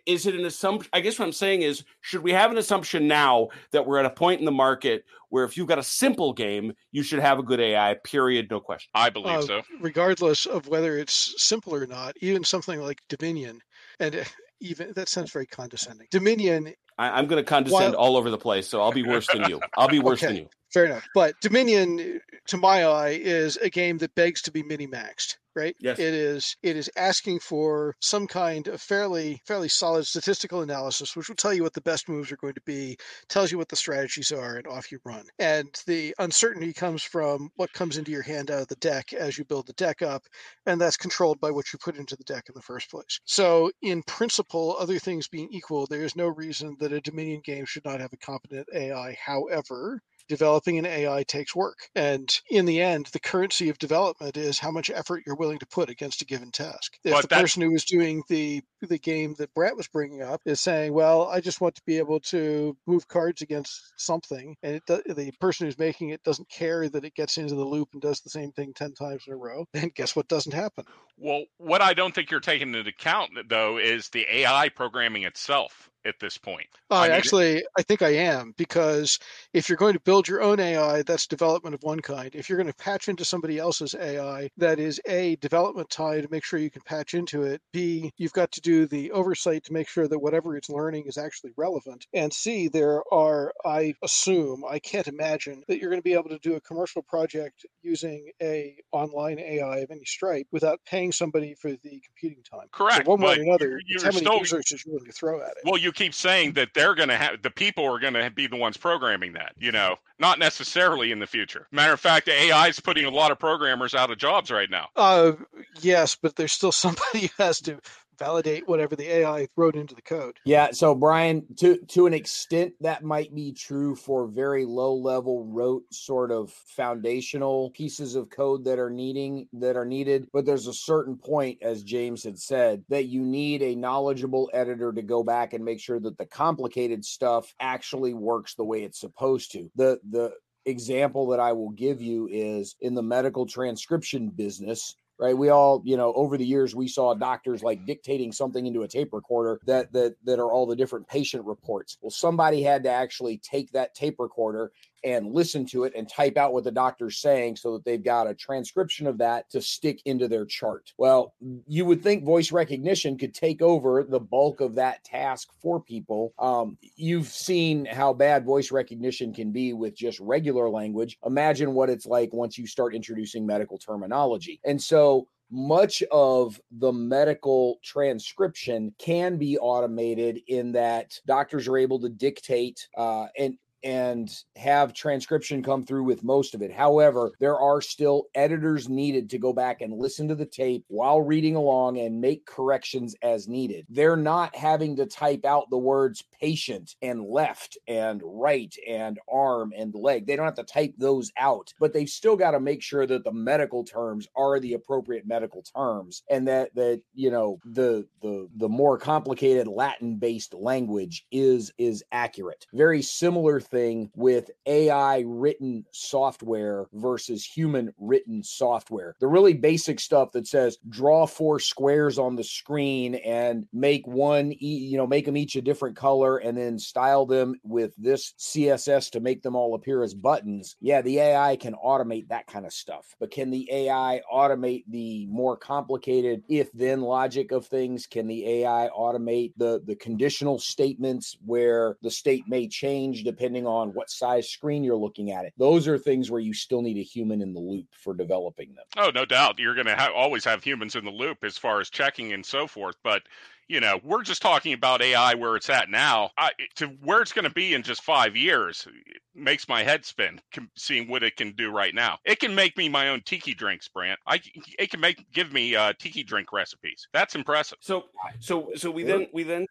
Is it an assumption? I guess what I'm saying is, should we have an assumption now that we're at a point in the market where if you've got a simple game, you should have a good AI, period, no question. I believe uh, so. Regardless of whether it's simple or not, even something like Dominion, and uh, even that sounds very condescending. Dominion. I, am going to condescend while, all over the place, so I'll be worse than you. I'll be worse okay, than you. Fair enough. But Dominion, to my eye, is a game that begs to be mini maxed right? Yes. It is it is asking for some kind of fairly fairly solid statistical analysis, which will tell you what the best moves are going to be, tells you what the strategies are, and off you run. And the uncertainty comes from what comes into your hand out of the deck as you build the deck up, and that's controlled by what you put into the deck in the first place. So in principle, other things being equal, there is no reason that a Dominion game should not have a competent AI. However, developing an AI takes work. And in the end, the currency of development is how much effort you're willing to put against a given task. If but the that... person who is doing the the game that Brett was bringing up is saying, "Well, I just want to be able to move cards against something," and it, the person who's making it doesn't care that it gets into the loop and does the same thing ten times in a row, then guess what doesn't happen? Well, what I don't think you're taking into account though is the AI programming itself at this point. Uh, I actually, I think I am because if you're going to build your own AI, that's development of one kind. If you're going to patch into somebody else's AI, that is a development tie to make sure you can patch into it. B, you've got to do the oversight to make sure that whatever it's learning is actually relevant. And C, there are, I assume, I can't imagine that you're going to be able to do a commercial project using a online AI of any stripe without paying somebody for the computing time. Correct. So one way or another, it's how many still, users is willing to throw at it. Well, you you keep saying that they're going to have the people are going to be the ones programming that, you know, not necessarily in the future. Matter of fact, AI is putting a lot of programmers out of jobs right now. Uh, yes, but there's still somebody who has to validate whatever the AI wrote into the code. Yeah, so Brian, to to an extent that might be true for very low level rote sort of foundational pieces of code that are needing that are needed, but there's a certain point as James had said that you need a knowledgeable editor to go back and make sure that the complicated stuff actually works the way it's supposed to. The the example that I will give you is in the medical transcription business right? We all you know over the years we saw doctors like dictating something into a tape recorder that that that are all the different patient reports. Well somebody had to actually take that tape recorder and listen to it and type out what the doctor's saying so that they've got a transcription of that to stick into their chart. Well, you would think voice recognition could take over the bulk of that task for people. Um, you've seen how bad voice recognition can be with just regular language. Imagine what it's like once you start introducing medical terminology. And so much of the medical transcription can be automated in that doctors are able to dictate uh, and and have transcription come through with most of it. However, there are still editors needed to go back and listen to the tape while reading along and make corrections as needed. They're not having to type out the words patient and left and right and arm and leg. They don't have to type those out, but they've still got to make sure that the medical terms are the appropriate medical terms and that that you know the the the more complicated Latin based language is is accurate. Very similar thing with AI written software versus human written software. The really basic stuff that says draw four squares on the screen and make one, you know, make them each a different color and then style them with this CSS to make them all appear as buttons. Yeah, the AI can automate that kind of stuff. But can the AI automate the more complicated if then logic of things? Can the AI automate the the conditional statements where the state may change depending depending on what size screen you're looking at it. Those are things where you still need a human in the loop for developing them. Oh, no doubt. You're going to ha- always have humans in the loop as far as checking and so forth. But you know, we're just talking about AI where it's at now. I, to where it's going to be in just five years makes my head spin. Seeing what it can do right now, it can make me my own tiki drinks, Brant. I it can make give me uh, tiki drink recipes. That's impressive. So, so, so we then we then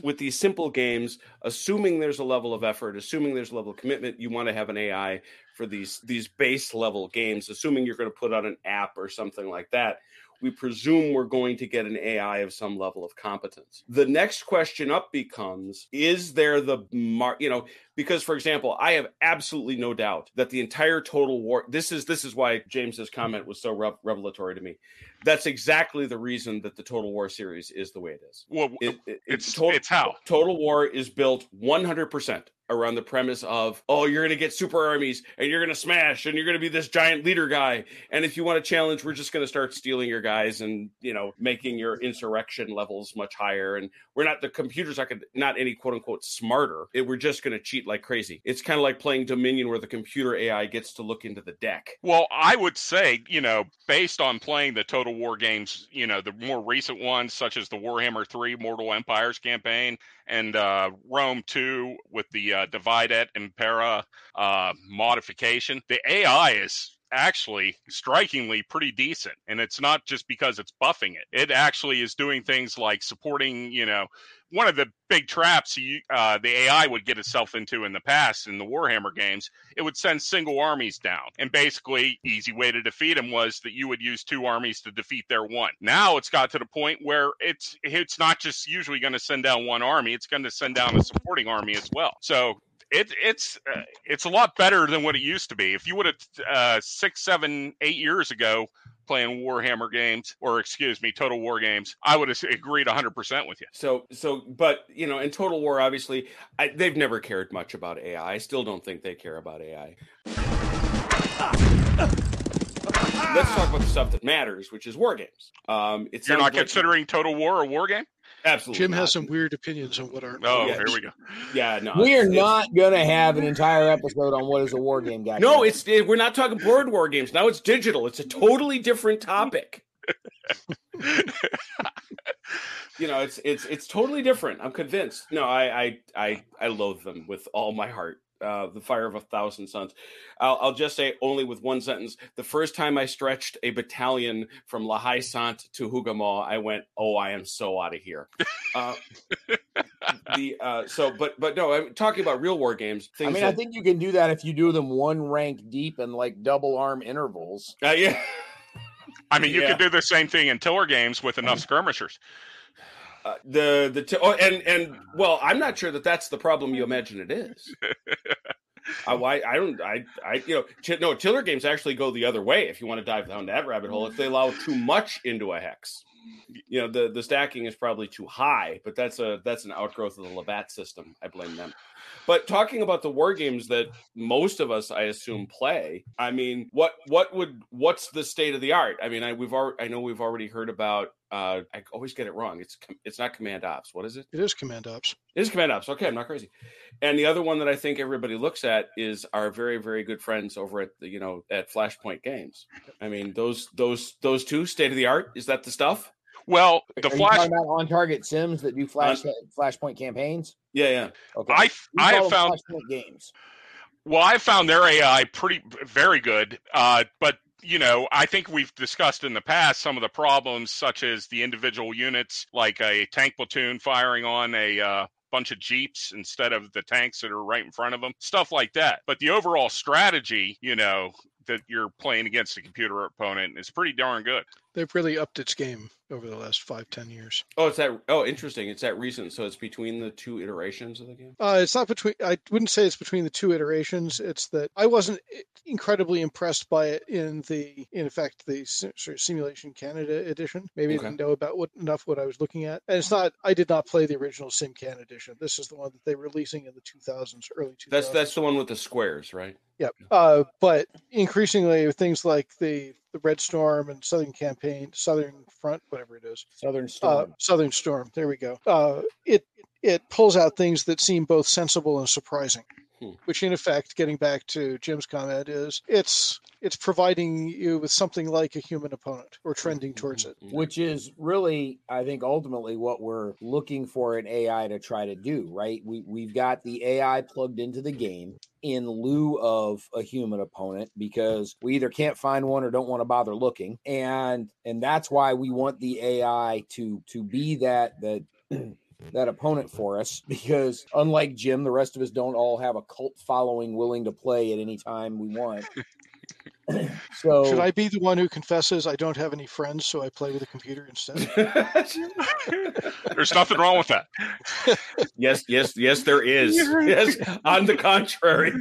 with these simple games, assuming there's a level of effort, assuming there's a level of commitment, you want to have an AI for these these base level games. Assuming you're going to put on an app or something like that we presume we're going to get an AI of some level of competence. The next question up becomes is there the mar- you know because for example I have absolutely no doubt that the entire total war this is this is why James's comment was so re- revelatory to me. That's exactly the reason that the Total War series is the way it is. Well, it, it, it's, total, it's how Total War is built 100% around the premise of, oh, you're going to get super armies and you're going to smash and you're going to be this giant leader guy. And if you want to challenge, we're just going to start stealing your guys and, you know, making your insurrection levels much higher. And we're not, the computers are not any quote unquote smarter. It, we're just going to cheat like crazy. It's kind of like playing Dominion where the computer AI gets to look into the deck. Well, I would say, you know, based on playing the Total War games, you know, the more recent ones, such as the Warhammer 3 Mortal Empires campaign and uh, Rome 2 with the uh, Divide et Impera uh, modification. The AI is actually strikingly pretty decent and it's not just because it's buffing it it actually is doing things like supporting you know one of the big traps you, uh, the AI would get itself into in the past in the Warhammer games, it would send single armies down. And basically, easy way to defeat them was that you would use two armies to defeat their one. Now it's got to the point where it's it's not just usually going to send down one army; it's going to send down a supporting army as well. So it, it's uh, it's a lot better than what it used to be. If you would have uh, six, seven, eight years ago playing Warhammer games, or excuse me, Total War games, I would have agreed 100% with you. So, so, but you know, in Total War, obviously, I, they've never cared much about AI. I still don't think they care about AI. Let's talk about the stuff that matters, which is war games. Um, it's You're not like considering Total War a war game? Absolutely. Jim not. has some weird opinions on what are. Oh, yeah. here we go. Yeah, no. We are not going to have an entire episode on what is a war game, guys. No, it's it, we're not talking board war games. Now it's digital. It's a totally different topic. you know, it's it's it's totally different. I'm convinced. No, I I I I loathe them with all my heart uh, the fire of a thousand suns. I'll, I'll, just say only with one sentence. The first time I stretched a battalion from La Haye Sainte to Hougoumont, I went, "Oh, I am so out of here." Uh, the uh, so, but but no, I'm talking about real war games. I mean, that, I think you can do that if you do them one rank deep and like double arm intervals. Uh, yeah. I mean, you yeah. can do the same thing in Tiller games with enough skirmishers. Uh, the the t- oh, and and well, I'm not sure that that's the problem you imagine it is. I, I don't I I you know t- no Tiller games actually go the other way if you want to dive down that rabbit hole if they allow too much into a hex. You know the the stacking is probably too high, but that's a that's an outgrowth of the Labatt system. I blame them. But talking about the war games that most of us, I assume, play. I mean, what what would what's the state of the art? I mean, I we've already I know we've already heard about uh, I always get it wrong. It's it's not Command Ops. What is it? It is Command Ops. It is Command Ops. Okay, I'm not crazy. And the other one that I think everybody looks at is our very very good friends over at the, you know at Flashpoint Games. I mean those those those two state of the art. Is that the stuff? Well, the Are you flash. talking about on target sims that do flash flashpoint campaigns? Yeah, yeah. Okay. I We I have found flashpoint games. well, I found their AI pretty very good. Uh, but you know, I think we've discussed in the past some of the problems, such as the individual units, like a tank platoon firing on a uh, bunch of jeeps instead of the tanks that are right in front of them, stuff like that. But the overall strategy, you know, that you're playing against a computer opponent is pretty darn good. They've really upped its game over the last five, ten years. Oh, it's that. Oh, interesting. It's that recent. So it's between the two iterations of the game. Uh, it's not between. I wouldn't say it's between the two iterations. It's that I wasn't incredibly impressed by it in the, in effect, the sort of Simulation Canada edition. Maybe Okay. I didn't know about what enough what I was looking at. And it's not. I did not play the original SimCan edition. This is the one that they're releasing in the 2000s, early 2000s. That's that's the one with the squares, right? Yeah. Uh, but increasingly, things like the the Red Storm and Southern Campaign, Southern Front, whatever it is, Southern uh, Storm. Southern Storm. There we go. Uh, it it pulls out things that seem both sensible and surprising, Hmm. which in effect, getting back to Jim's comment, is it's it's providing you with something like a human opponent or trending towards it. Mhm. which is really i think ultimately what we're looking for an ai to try to do right we, we've got the ai plugged into the game in lieu of a human opponent because we either can't find one or don't want to bother looking and and that's why we want the ai to to be that that that opponent for us because unlike jim the rest of us don't all have a cult following willing to play at any time we want so Should I be the one who confesses I don't have any friends, so I play with a computer instead? There's nothing wrong with that. yes, yes, yes. There is. Yes. On the contrary.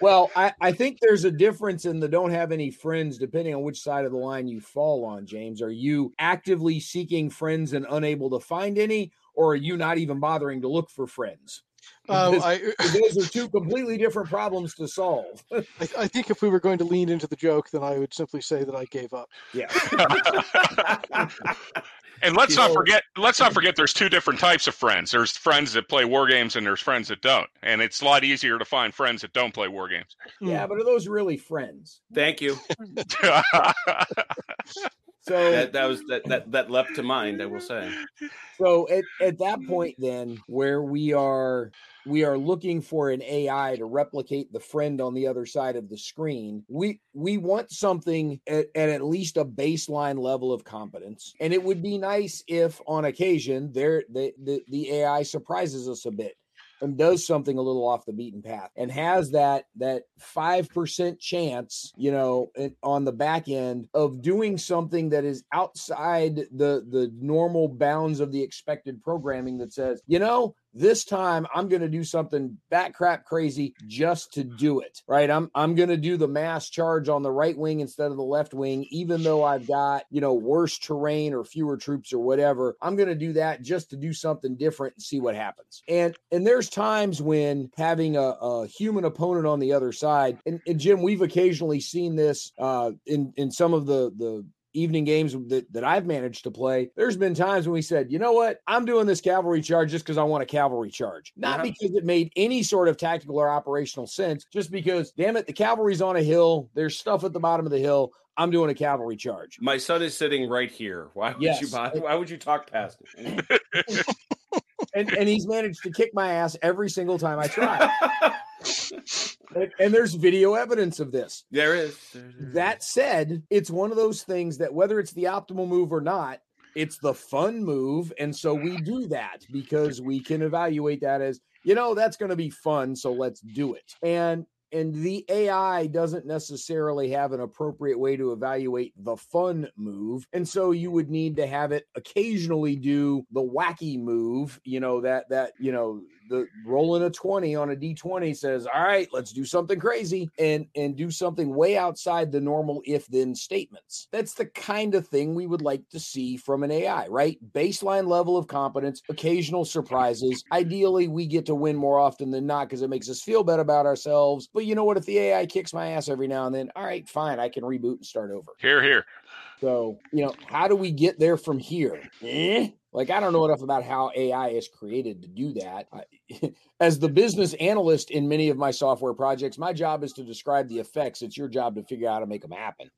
Well, I, I think there's a difference in the don't have any friends depending on which side of the line you fall on, James. Are you actively seeking friends and unable to find any, or are you not even bothering to look for friends? Oh, because I, those are two completely different problems to solve. I I think if we were going to lean into the joke, then I would simply say that I gave up. yeah. And let's not So- forget let's not forget there's two different types of friends. There's friends that play war games and there's friends that don't. And it's a lot easier to find friends that don't play war games. Hmm. Yeah, but are those really friends? Thank you. So That that was that that that leapt to mind. I will say. So at, at that point, then where we are we are looking for an AI to replicate the friend on the other side of the screen. We we want something at, at at least a baseline level of competence. And it would be nice if on occasion there the, the, the AI surprises us a bit and does something a little off the beaten path and has that that 5% chance you know on the back end of doing something that is outside the the normal bounds of the expected programming that says you know this time I'm going to do something bat crap crazy just to do it. Right? I'm I'm going to do the mass charge on the right wing instead of the left wing even though I've got, you know, worse terrain or fewer troops or whatever. I'm going to do that just to do something different and see what happens. And and there's times when having a, a human opponent on the other side and, and Jim we've occasionally seen this uh in in some of the the evening games that, that I've managed to play, there's been times when we said, you know what, I'm doing this cavalry charge just because I want a cavalry charge. Not Yeah. because it made any sort of tactical or operational sense, just because, damn it, the cavalry's on a hill. There's stuff at the bottom of the hill. I'm doing a cavalry charge. My son is sitting right here. Why would Yes. you buy, why would you talk past him? And, and he's managed to kick my ass every single time I try. and, and there's video evidence of this. there is. There- there is. That said, it's one of those things that whether it's the optimal move or not, it's the fun move. And so we do that because we can evaluate that as, you know, that's going to be fun. So let's do it. And and the AI doesn't necessarily have an appropriate way to evaluate the fun move. And so you would need to have it occasionally do the wacky move, you know, that that, you know, the rolling a 20 on a d20 says all right let's do something crazy and and do something way outside the normal if then statements. That's the kind of thing we would like to see from an ai right? Baseline level of competence occasional surprises. Ideally we get to win more often than not because it makes us feel better about ourselves. But you know what? If the ai kicks my ass every now and then all right fine i can reboot and start over. Here, here. So, you know, how do we get there from here? Eh? Like, I don't know enough about how AI is created to do that. I, as the business analyst in many of my software projects, my job is to describe the effects. It's your job to figure out how to make them happen.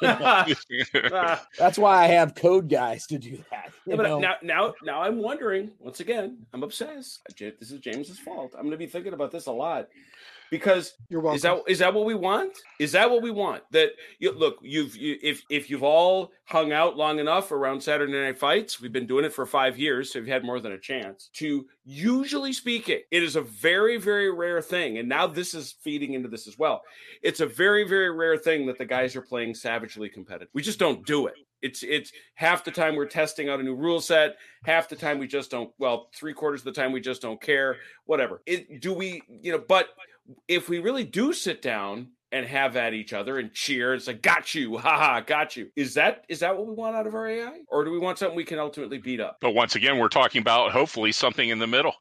That's why I have code guys to do that. Yeah, but now, now, now I'm wondering. Once again, I'm obsessed. This is James's fault. I'm going to be thinking about this a lot because you're welcome. Is that is that what we want? Is that what we want? That you look, you've you, if if you've all hung out long enough around Saturday Night Fights, we've been doing it for five years, so you've had more than a chance to. Usually speaking, it is a very very rare thing, and now this is feeding into this as well. It's a very very rare thing that the guys are playing savagely competitive. We just don't do it. It's it's half the time we're testing out a new rule set, half the time we just don't. Well, three quarters of the time we just don't care. Whatever. It, do we? You know, but if we really do sit down and have at each other and cheer, it's like got you, haha, got you. Is that is that what we want out of our AI, or do we want something we can ultimately beat up? But once again, we're talking about hopefully something in the middle.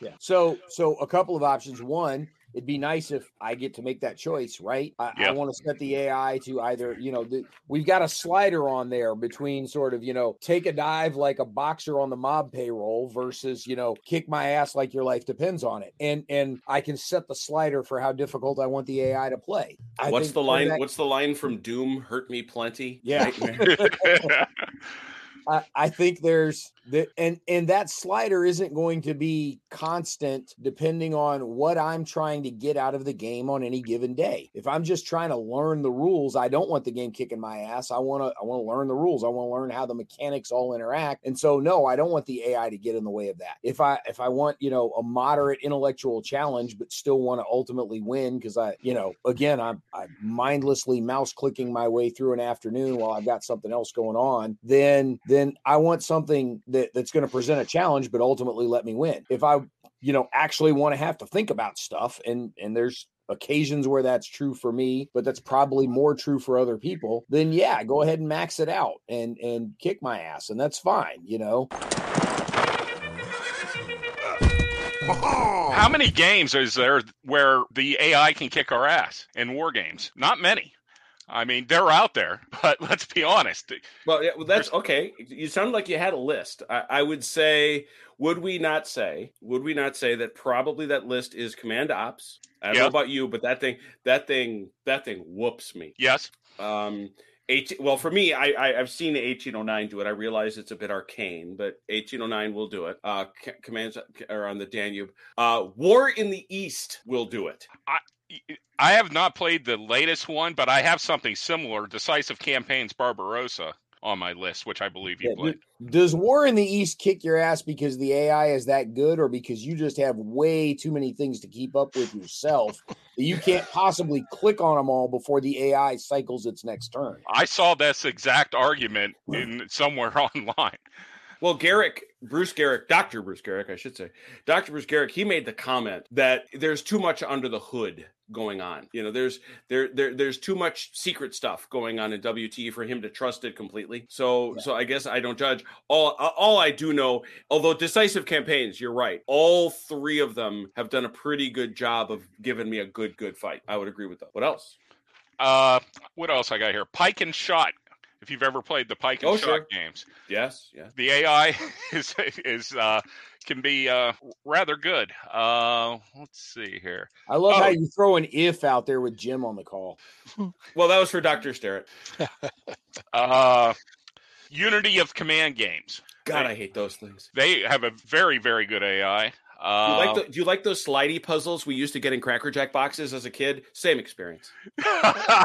Yeah. So so a couple of options. One, it'd be nice if I get to make that choice, right? I, I want to set the AI to either, you know, the, we've got a slider on there between sort of, you know, take a dive like a boxer on the mob payroll versus, you know, kick my ass like your life depends on it. And and I can set the slider for how difficult I want the AI to play. I what's the line? That, what's the line from Doom? Hurt me plenty. Yeah. I, I think there's the and and that slider isn't going to be constant depending on what I'm trying to get out of the game on any given day. If I'm just trying to learn the rules, I don't want the game kicking my ass. I want to I want to learn the rules. I want to learn how the mechanics all interact. And so no, I don't want the AI to get in the way of that. If I if I want, you know, a moderate intellectual challenge but still want to ultimately win because I, you know, again, I'm I'm mindlessly mouse clicking my way through an afternoon while I've got something else going on, then then I want something that, that's going to present a challenge, but ultimately let me win. If I, you know, actually want to have to think about stuff, and and there's occasions where that's true for me, but that's probably more true for other people, then yeah, go ahead and max it out and and kick my ass, and that's fine, you know. How many games is there where the AI can kick our ass in war games? Not many. I mean, they're out there, but let's be honest. Well, yeah, well that's okay. You sound like you had a list. I, I, would say, would we not say, would we not say that probably that list is Command Ops? I don't yep. know about you, but that thing, that thing, that thing whoops me. Yes. Um, 18, well, for me, I, I have seen 1809 do it. I realize it's a bit arcane, but 1809 will do it. Uh, commands are on the Danube. Uh, War in the East will do it. I, I have not played the latest one, but I have something similar, Decisive Campaigns Barbarossa, on my list, which I believe you yeah, played. Does War in the East kick your ass because the AI is that good, or because you just have way too many things to keep up with yourself that you can't possibly click on them all before the AI cycles its next turn? I saw this exact argument in somewhere online. Well, Geryk, Bruce Geryk, Dr. Bruce Geryk, I should say, Dr. Bruce Geryk, he made the comment that there's too much under the hood going on. You know, there's there there there's too much secret stuff going on in WTE for him to trust it completely. So yeah. so I guess I don't judge. All all I do know, although decisive campaigns, you're right. All three of them have done a pretty good job of giving me a good good fight. I would agree with that. What else? Uh, what else I got here? Pike and shot if you've ever played the Pike and oh, Shot sure. games. Yes, yeah. The AI is is uh, can be uh, rather good. Uh, let's see here. I love oh. how you throw an if out there with Jim on the call. well, that was for Doctor Starrett. uh, Unity of Command games. God, they, I hate those things. They have a very, very good AI. Uh, do, you like the, do you like those slidey puzzles we used to get in Cracker Jack boxes as a kid? Same experience. I,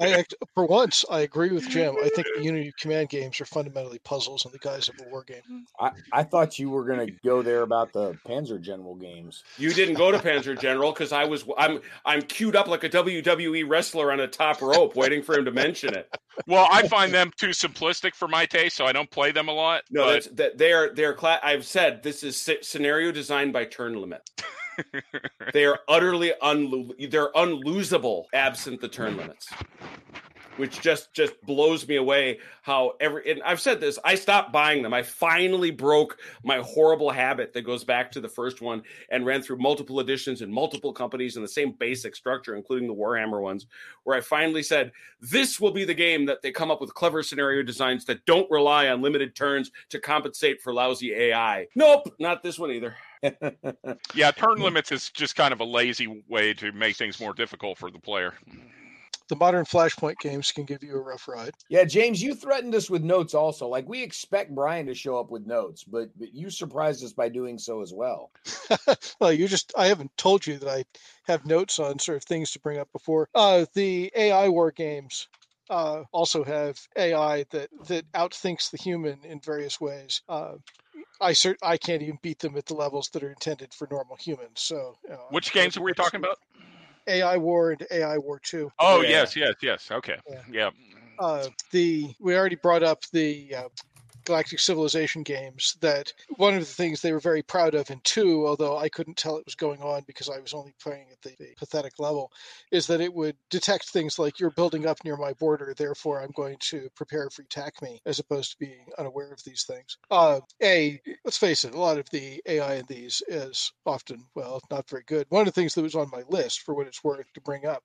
I, for once, I agree with Jim. I think the Unity Command games are fundamentally puzzles in the guise of a war game. I, I thought you were going to go there about the Panzer General games. You didn't go to Panzer General because I was I'm I'm queued up like a WWE wrestler on a top rope, waiting for him to mention it. Well, I find them too simplistic for my taste, so I don't play them a lot. No, but... that's that they are they're. Cla- I've said this is scenario design by turn limit. they are utterly un they're unlosable absent the turn limits. Which just just blows me away. How every and I've said this, I stopped buying them. I finally broke my horrible habit that goes back to the first one and ran through multiple editions and multiple companies in the same basic structure, including the Warhammer ones, where I finally said this will be the game that they come up with clever scenario designs that don't rely on limited turns to compensate for lousy AI. Nope, not this one either. yeah, turn limits is just kind of a lazy way to make things more difficult for the player. The modern Flashpoint games can give you a rough ride. Yeah, James, you threatened us with notes also. Like we expect Brian to show up with notes, but, but you surprised us by doing so as well. well, you just I haven't told you that I have notes on sort of things to bring up before. Uh the AI war games uh, also have AI that that outthinks the human in various ways. Uh, I cert I can't even beat them at the levels that are intended for normal humans. So, uh, which games were we talking about? AI War and AI War Two. Oh yeah. yes, yes, yes. Okay, yeah. yeah. Uh, the we already brought up the uh, Galactic Civilization games that one of the things they were very proud of in two, although I couldn't tell it was going on because I was only playing at the, the pathetic level, is that it would detect things like you're building up near my border, therefore I'm going to prepare for attack me, as opposed to being unaware of these things. Uh, a, let's face it, a lot of the AI in these is often, well, not very good. One of the things that was on my list, for what it's worth, to bring up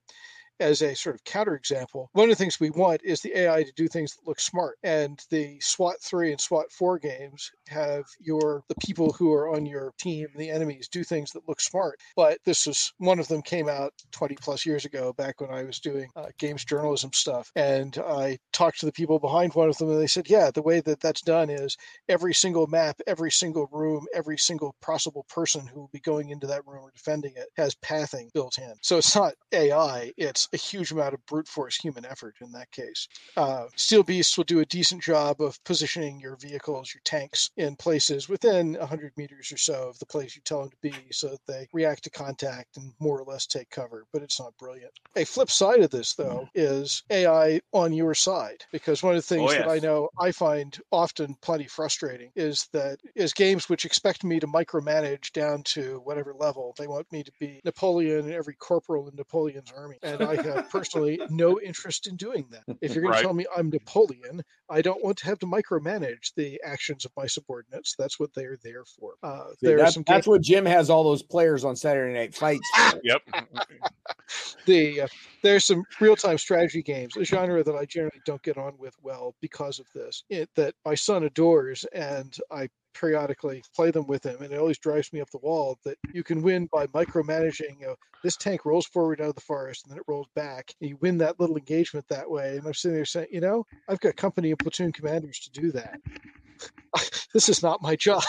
as a sort of counterexample, one of the things we want is the AI to do things that look smart. And the SWAT 3 and SWAT 4 games have your the people who are on your team, the enemies, do things that look smart. But this is one of them came out 20 plus years ago, back when I was doing uh, games journalism stuff. And I talked to the people behind one of them, and they said, yeah, the way that that's done is every single map, every single room, every single possible person who will be going into that room or defending it has pathing built in. So it's not AI, it's a huge amount of brute force human effort in that case. Uh, Steel Beasts will do a decent job of positioning your vehicles, your tanks, in places within 100 meters or so of the place you tell them to be so that they react to contact and more or less take cover, but it's not brilliant. A flip side of this, though, is AI on your side, because one of the things oh, yes. that I know I find often plenty frustrating is that is games which expect me to micromanage down to whatever level. They want me to be Napoleon and every corporal in Napoleon's army. And I have personally no interest in doing that. If you're going right. to tell me I'm Napoleon, I don't want to have to micromanage the actions of my subordinates. That's what they're there for. Uh, See, that's, that's what Jim has all those players on Saturday Night Fights. yep. the uh, there's some real time strategy games, a genre that I generally don't get on with well because of this. It, that my son adores, and I periodically play them with him, and it always drives me up the wall that you can win by micromanaging. You know, this tank rolls forward out of the forest, and then it rolls back. And you win that little engagement that way. And I'm sitting there saying, you know, I've got company and platoon commanders to do that. this is not my job.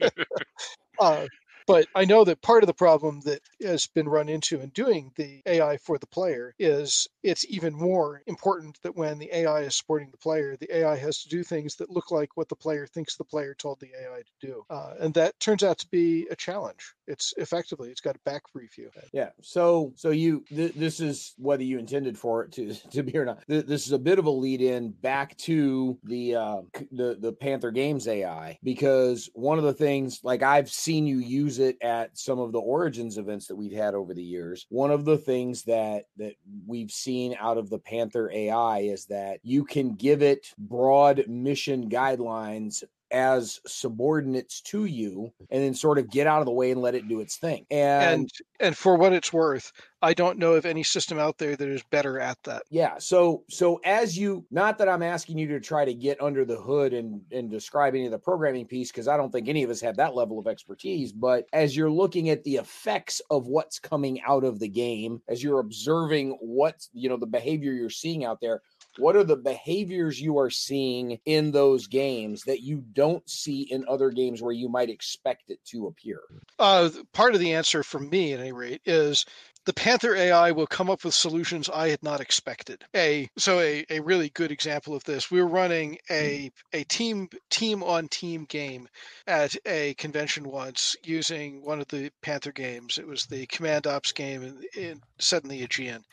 uh, but I know that part of the problem that has been run into in doing the AI for the player is it's even more important that when the AI is supporting the player, the AI has to do things that look like what the player thinks the player told the AI to do. Uh, and that turns out to be a challenge. It's effectively, it's got a back you. Yeah. So, so you, th- this is whether you intended for it to, to be or not. Th- this is a bit of a lead in back to the, uh, the, the Panther Games AI, because one of the things, like I've seen you use it at some of the origins events that we've had over the years. One of the things that, that we've seen out of the Panther AI is that you can give it broad mission guidelines as subordinates to you and then sort of get out of the way and let it do its thing. And and, and for what it's worth, I don't know of any system out there that is better at that. Yeah. So so as you not that I'm asking you to try to get under the hood and and describe any of the programming piece because I don't think any of us have that level of expertise, but as you're looking at the effects of what's coming out of the game, as you're observing what, you know, the behavior you're seeing out there, what are the behaviors you are seeing in those games that you don't see in other games where you might expect it to appear? Uh, part of the answer for me, at any rate, is the Panther AI will come up with solutions I had not expected. A so a, a really good example of this. We were running a a team team on team game at a convention once using one of the Panther games. It was the Command Ops game in, in, set in the Aegean,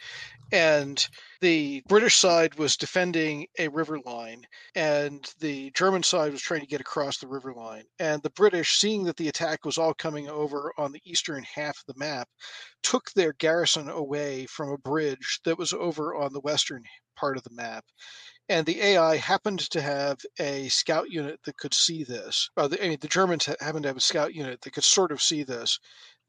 and the British side was defending a river line, and the German side was trying to get across the river line. And the British, seeing that the attack was all coming over on the eastern half of the map, took their garrison away from a bridge that was over on the western part of the map. And the AI happened to have a scout unit that could see this. The, I mean, the Germans happened to have a scout unit that could sort of see this,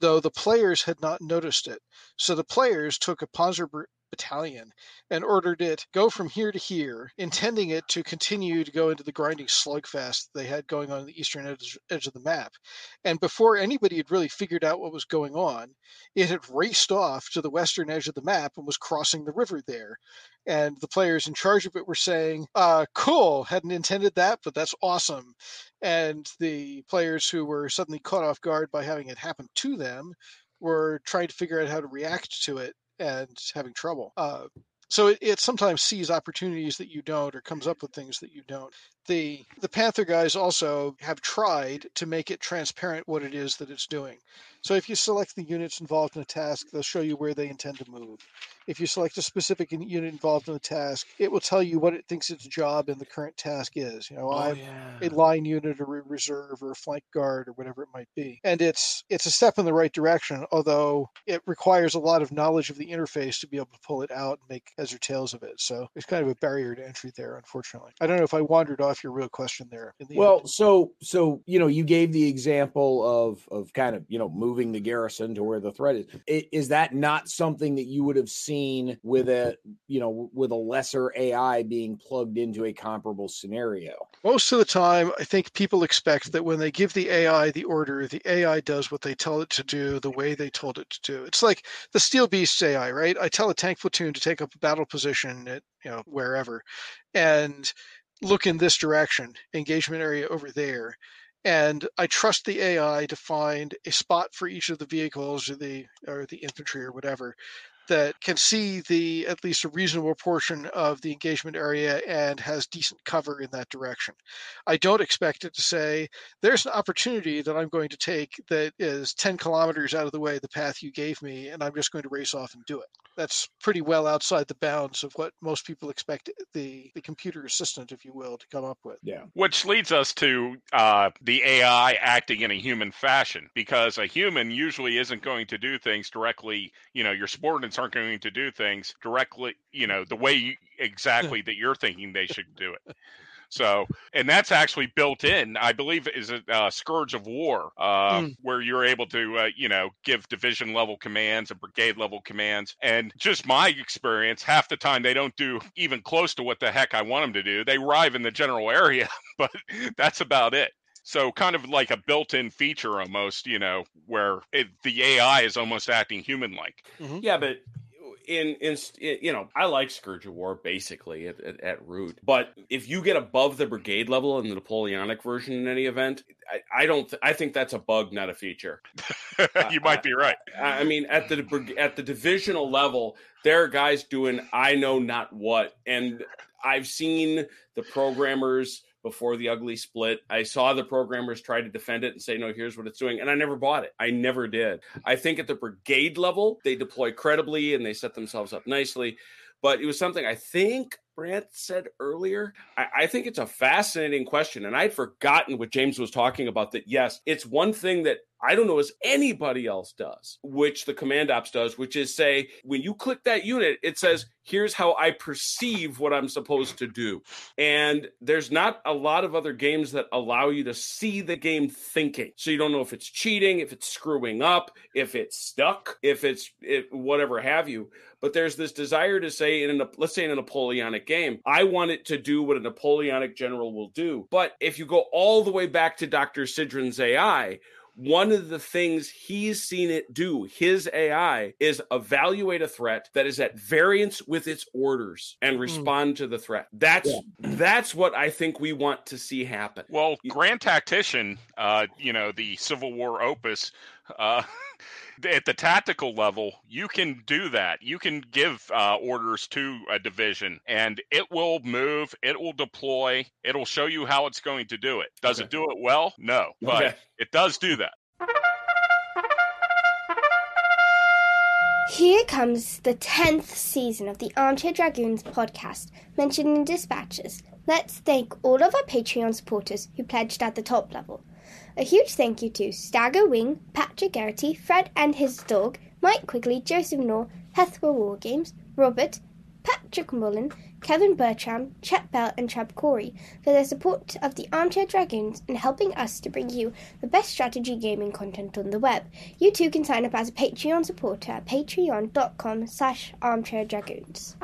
though the players had not noticed it. So the players took a Panzer battalion and ordered it go from here to here, intending it to continue to go into the grinding slugfest they had going on, the eastern edge, edge of the map. And before anybody had really figured out what was going on, it had raced off to the western edge of the map and was crossing the river there. And the players in charge of it were saying, uh, cool, hadn't intended that, but that's awesome. And the players who were suddenly caught off guard by having it happen to them were trying to figure out how to react to it and having trouble. Uh, so it, it, sometimes sees opportunities that you don't or comes up with things that you don't the the panther guys also have tried to make it transparent what it is that it's doing so if you select the units involved in a task they'll show you where they intend to move if you select a specific unit involved in the task it will tell you what it thinks its job in the current task is you know oh, i'm yeah. a line unit or a reserve or a flank guard or whatever it might be and it's it's a step in the right direction although it requires a lot of knowledge of the interface to be able to pull it out and make heads or tails of it so it's kind of a barrier to entry there unfortunately i don't know if i wandered off your real question there. The well, end. so so you know, you gave the example of of kind of you know moving the garrison to where the threat is. Is that not something that you would have seen with a you know with a lesser AI being plugged into a comparable scenario? Most of the time, I think people expect that when they give the AI the order, the AI does what they tell it to do the way they told it to do. It's like the Steel Beasts AI, right? I tell a tank platoon to take up a battle position at you know wherever, and look in this direction, engagement area over there. And I trust the AI to find a spot for each of the vehicles or the or the infantry or whatever that can see the at least a reasonable portion of the engagement area and has decent cover in that direction. I don't expect it to say there's an opportunity that I'm going to take that is 10 kilometers out of the way the path you gave me and I'm just going to race off and do it. That's pretty well outside the bounds of what most people expect the the computer assistant if you will to come up with. Yeah. Which leads us to uh, the AI acting in a human fashion because a human usually isn't going to do things directly, you know, your subordinates aren't going to do things directly, you know, the way you, exactly that you're thinking they should do it. So, and that's actually built in, I believe, is a uh, Scourge of War, uh, mm. where you're able to, uh, you know, give division level commands and brigade level commands. And just my experience, half the time they don't do even close to what the heck I want them to do. They arrive in the general area, but that's about it. So kind of like a built-in feature almost, you know, where it, the AI is almost acting human-like. Mm-hmm. Yeah, but in, in you know I like Scourge of War basically at, at, at, root, but if you get above the brigade level in the Napoleonic version in any event, I, I don't th- I think that's a bug, not a feature. you might be right. I, I mean, at the at the divisional level, there are guys doing I know not what, and I've seen the programmers before the ugly split. I saw the programmers try to defend it and say, no, here's what it's doing. And I never bought it. I never did. I think at the brigade level, they deploy credibly and they set themselves up nicely. But it was something I think Brant said earlier. I, I, think it's a fascinating question. And I'd forgotten what James was talking about that, yes, it's one thing that I don't know as anybody else does, which the command ops does, which is say, when you click that unit, it says, here's how I perceive what I'm supposed to do. And there's not a lot of other games that allow you to see the game thinking. So you don't know if it's cheating, if it's screwing up, if it's stuck, if it's whatever have you. But there's this desire to say, in a, let's say in a Napoleonic game, I want it to do what a Napoleonic general will do. But if you go all the way back to Dr. Sidran's AI, one of the things he's seen it do, his AI, is evaluate a threat that is at variance with its orders and hmm. respond mm. to the threat. That's yeah. that's what I think we want to see happen. Well, Grand Tactician, uh, you know, the Civil War opus, uh, at the tactical level, you can do that. You can give uh, orders to a division, and it will move. It will deploy. It'll show you how it's going to do it. Does okay. it do it well? No, but okay. it does do that. Here comes the 10th season of the Armchair Dragoons podcast, mentioned in dispatches. Let's thank all of our Patreon supporters who pledged at the top level. A huge thank you to Stagger Wing, Patrick Garrity, Fred and his dog, Mike Quigley, Joseph Knorr, Hethwell War Games, Robert, Patrick Mullen, Kevin Bertram, Chet Bell, and Treb Corey for their support of the Armchair Dragoons and helping us to bring you the best strategy gaming content on the web. You too can sign up as a Patreon supporter at patreon.com slash armchairdragoons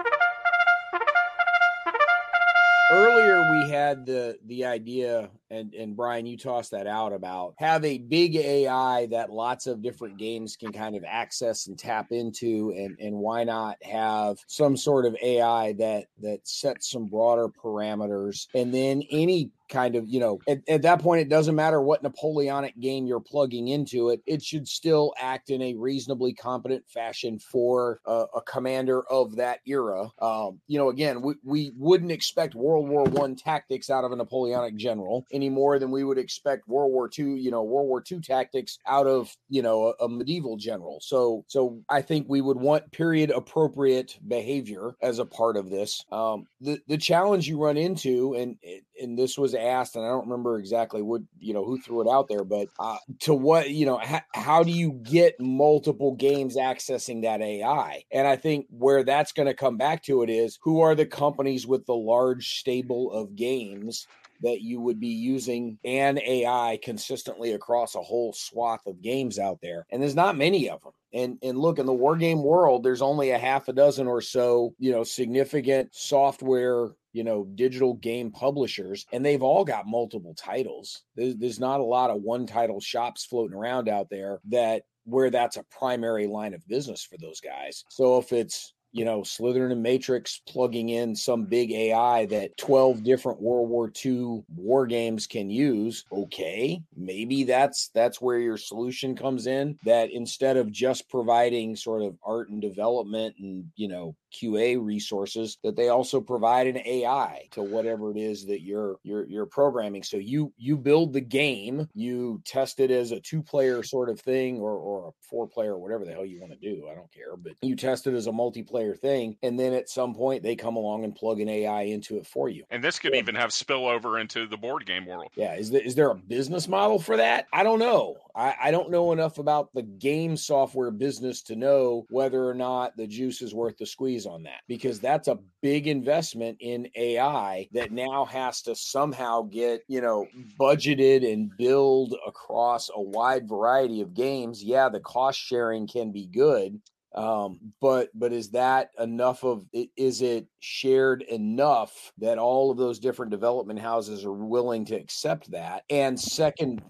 earlier we had the the idea and and Brian you tossed that out about have a big AI that lots of different games can kind of access and tap into and and why not have some sort of AI that that sets some broader parameters. And then any kind of you know at, at, that point it doesn't matter what napoleonic game you're plugging into it it should still act in a reasonably competent fashion for a, a commander of that era. Um, you know again we, we wouldn't expect world war one tactics out of a napoleonic general any more than we would expect world war two you know world war two tactics out of you know a, a medieval general so so i think we would want period appropriate behavior as a part of this um, the the challenge you run into and and this was asked, and I don't remember exactly what you know who threw it out there, but uh, to what you know, ha- how do you get multiple games accessing that AI? And I think where that's going to come back to it is who are the companies with the large stable of games that you would be using an AI consistently across a whole swath of games out there. And there's not many of them. And and look in the war game world, there's only a half a dozen or so, you know, significant software you know, digital game publishers, and they've all got multiple titles. There's, there's not a lot of one title shops floating around out there that where that's a primary line of business for those guys. So if it's you know, Slitherine and Matrix plugging in some big AI that 12 different World War II war games can use. Okay, maybe that's that's where your solution comes in. That instead of just providing sort of art and development and you know QA resources, that they also provide an AI to whatever it is that you're you're you're programming. So you you build the game, you test it as a two player sort of thing or or a four player, whatever the hell you want to do. I don't care, but you test it as a multiplayer thing. And then at some point they come along and plug an AI into it for you. And this could yeah. even have spillover into the board game world. Yeah. Is there, is there a business model for that? I don't know. I, I don't know enough about the game software business to know whether or not the juice is worth the squeeze on that because that's a big investment in AI that now has to somehow get, you know, budgeted and build across a wide variety of games. Yeah, the cost sharing can be good, um, but but is that enough of is it shared enough that all of those different development houses are willing to accept that? And second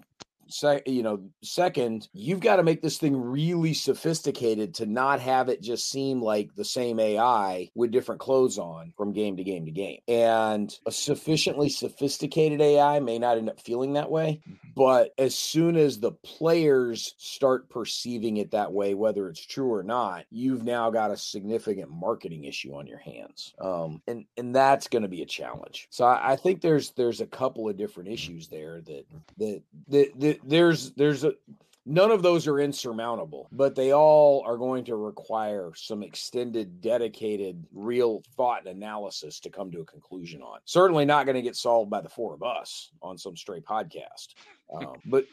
You know, second, you've got to make this thing really sophisticated to not have it just seem like the same AI with different clothes on from game to game to game. And a sufficiently sophisticated AI may not end up feeling that way, but as soon as the players start perceiving it that way, whether it's true or not, you've now got a significant marketing issue on your hands, um, and and that's going to be a challenge. So I, I think there's there's a couple of different issues there that that that, that there's there's a none of those are insurmountable, but they all are going to require some extended, dedicated, real thought and analysis to come to a conclusion on. Certainly not going to get solved by the four of us on some stray podcast. Um, but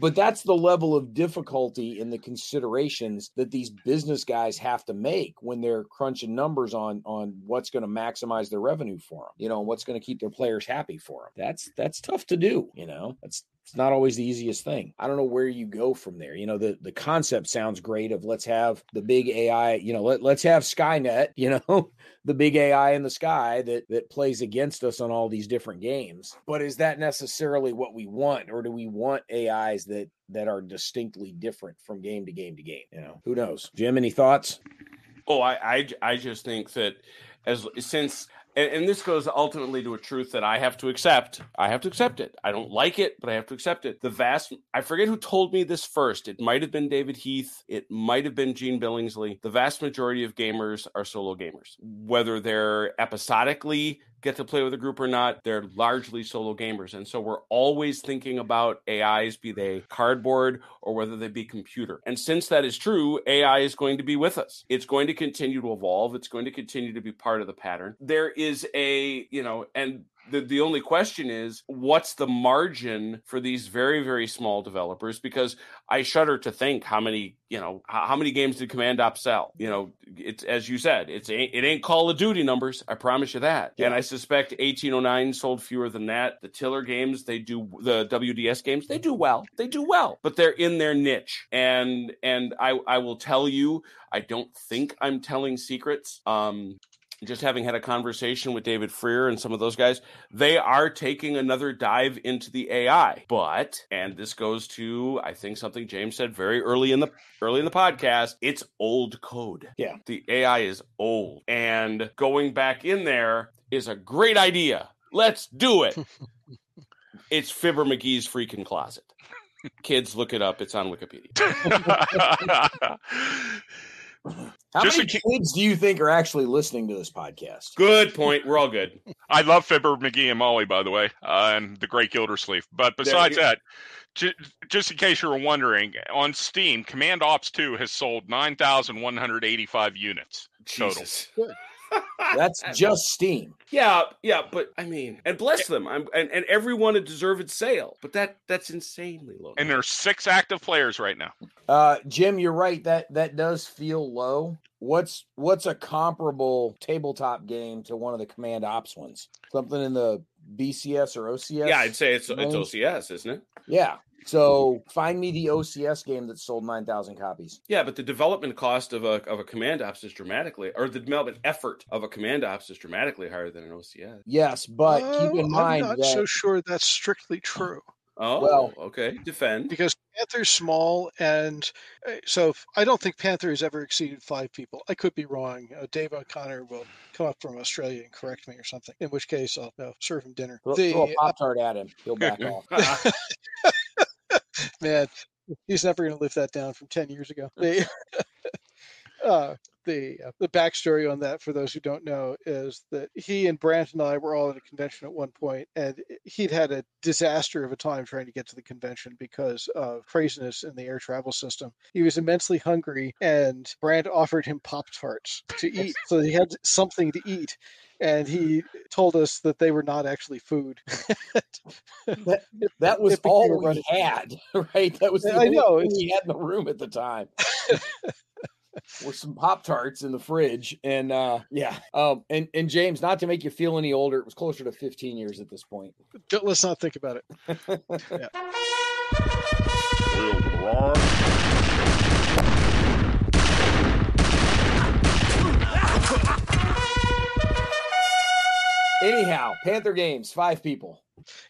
but that's the level of difficulty in the considerations that these business guys have to make when they're crunching numbers on on what's going to maximize their revenue for them you know what's going to keep their players happy for them that's that's tough to do you know that's it's not always the easiest thing. I don't know where you go from there. You know, the the concept sounds great of let's have the big AI, you know, let, let's have Skynet, you know, the big AI in the sky that that plays against us on all these different games. But is that necessarily what we want or do we want AIs that that are distinctly different from game to game to game, you know? Who knows? Jim, any thoughts? Oh, I I, I just think that as since and, and, this goes ultimately to a truth that I have to accept. I have to accept it. I don't like it, but I have to accept it. The vast, I forget who told me this first. It might have been David Heath. It might have been Gene Billingsley. The vast majority of gamers are solo gamers, whether they're episodically get to play with a group or not, they're largely solo gamers. And so we're always thinking about AIs, be they cardboard or whether they be computer. And since that is true, AI is going to be with us. It's going to continue to evolve. It's going to continue to be part of the pattern. There is a, you know, and the, the only question is what's the margin for these very, very small developers? Because I shudder to think how many, you know, how, many games did Command Op sell? You know, it's as you said, it's it ain't Call of Duty numbers. I promise you that. Yeah. And I suspect 1809 sold fewer than that. The Tiller games, they do the WDS games, they do well. They do well, but they're in their niche. And and I I will tell you, I don't think I'm telling secrets. Um, just having had a conversation with David Freer and some of those guys, they are taking another dive into the AI. But, and this goes to I think something James said very early in the early in the podcast, it's old code. Yeah. The AI is old. And going back in there is a great idea. Let's do it. it's Fibber McGee's freaking closet. Kids, look it up. It's on Wikipedia. How Just many kids do you think are actually listening to this podcast? Good point. We're all good. I love Fibber, McGee, and Molly, by the way, uh, and the great Gildersleeve. But besides that, j- just in case you were wondering, on Steam, Command Ops 2 has sold 9,185 units Jesus. total. That's just Steam. Yeah, yeah, but I mean, and bless them. I'm and, and everyone a deserved sale, but that that's insanely low. And there's six active players right now. Uh, Jim, you're right. That that does feel low. What's what's a comparable tabletop game to one of the Command Ops ones? Something in the BCS or OCS? Yeah, I'd say it's range? it's OCS, isn't it? Yeah. So find me the OCS game that sold nine thousand copies. Yeah, but the development cost of a of a command ops is dramatically, or the development effort of a command ops is dramatically higher than an OCS. Yes, but keep in mind I'm not that, so sure that's strictly true. Oh, well, okay. Defend because Panther's small, and uh, so I don't think Panther has ever exceeded five people. I could be wrong. Uh, Dave O'Connor will come up from Australia and correct me or something. In which case, I'll uh, serve him dinner. Throw, the, throw a pop tart at him. He'll back off. Man, he's never going to live that down from ten years ago. The, uh, the uh, the backstory on that for those who don't know is that he and Brant and I were all at a convention at one point, and he'd had a disaster of a time trying to get to the convention because of craziness in the air travel system. He was immensely hungry, and Brant offered him Pop Tarts to eat, so he had something to eat. And he told us that they were not actually food. that, that was all we had, right? That was the I know we had in the room at the time with some pop tarts in the fridge and uh yeah um and and james not to make you feel any older it was closer to 15 years at this point let's not think about it yeah. Anyhow panther games five people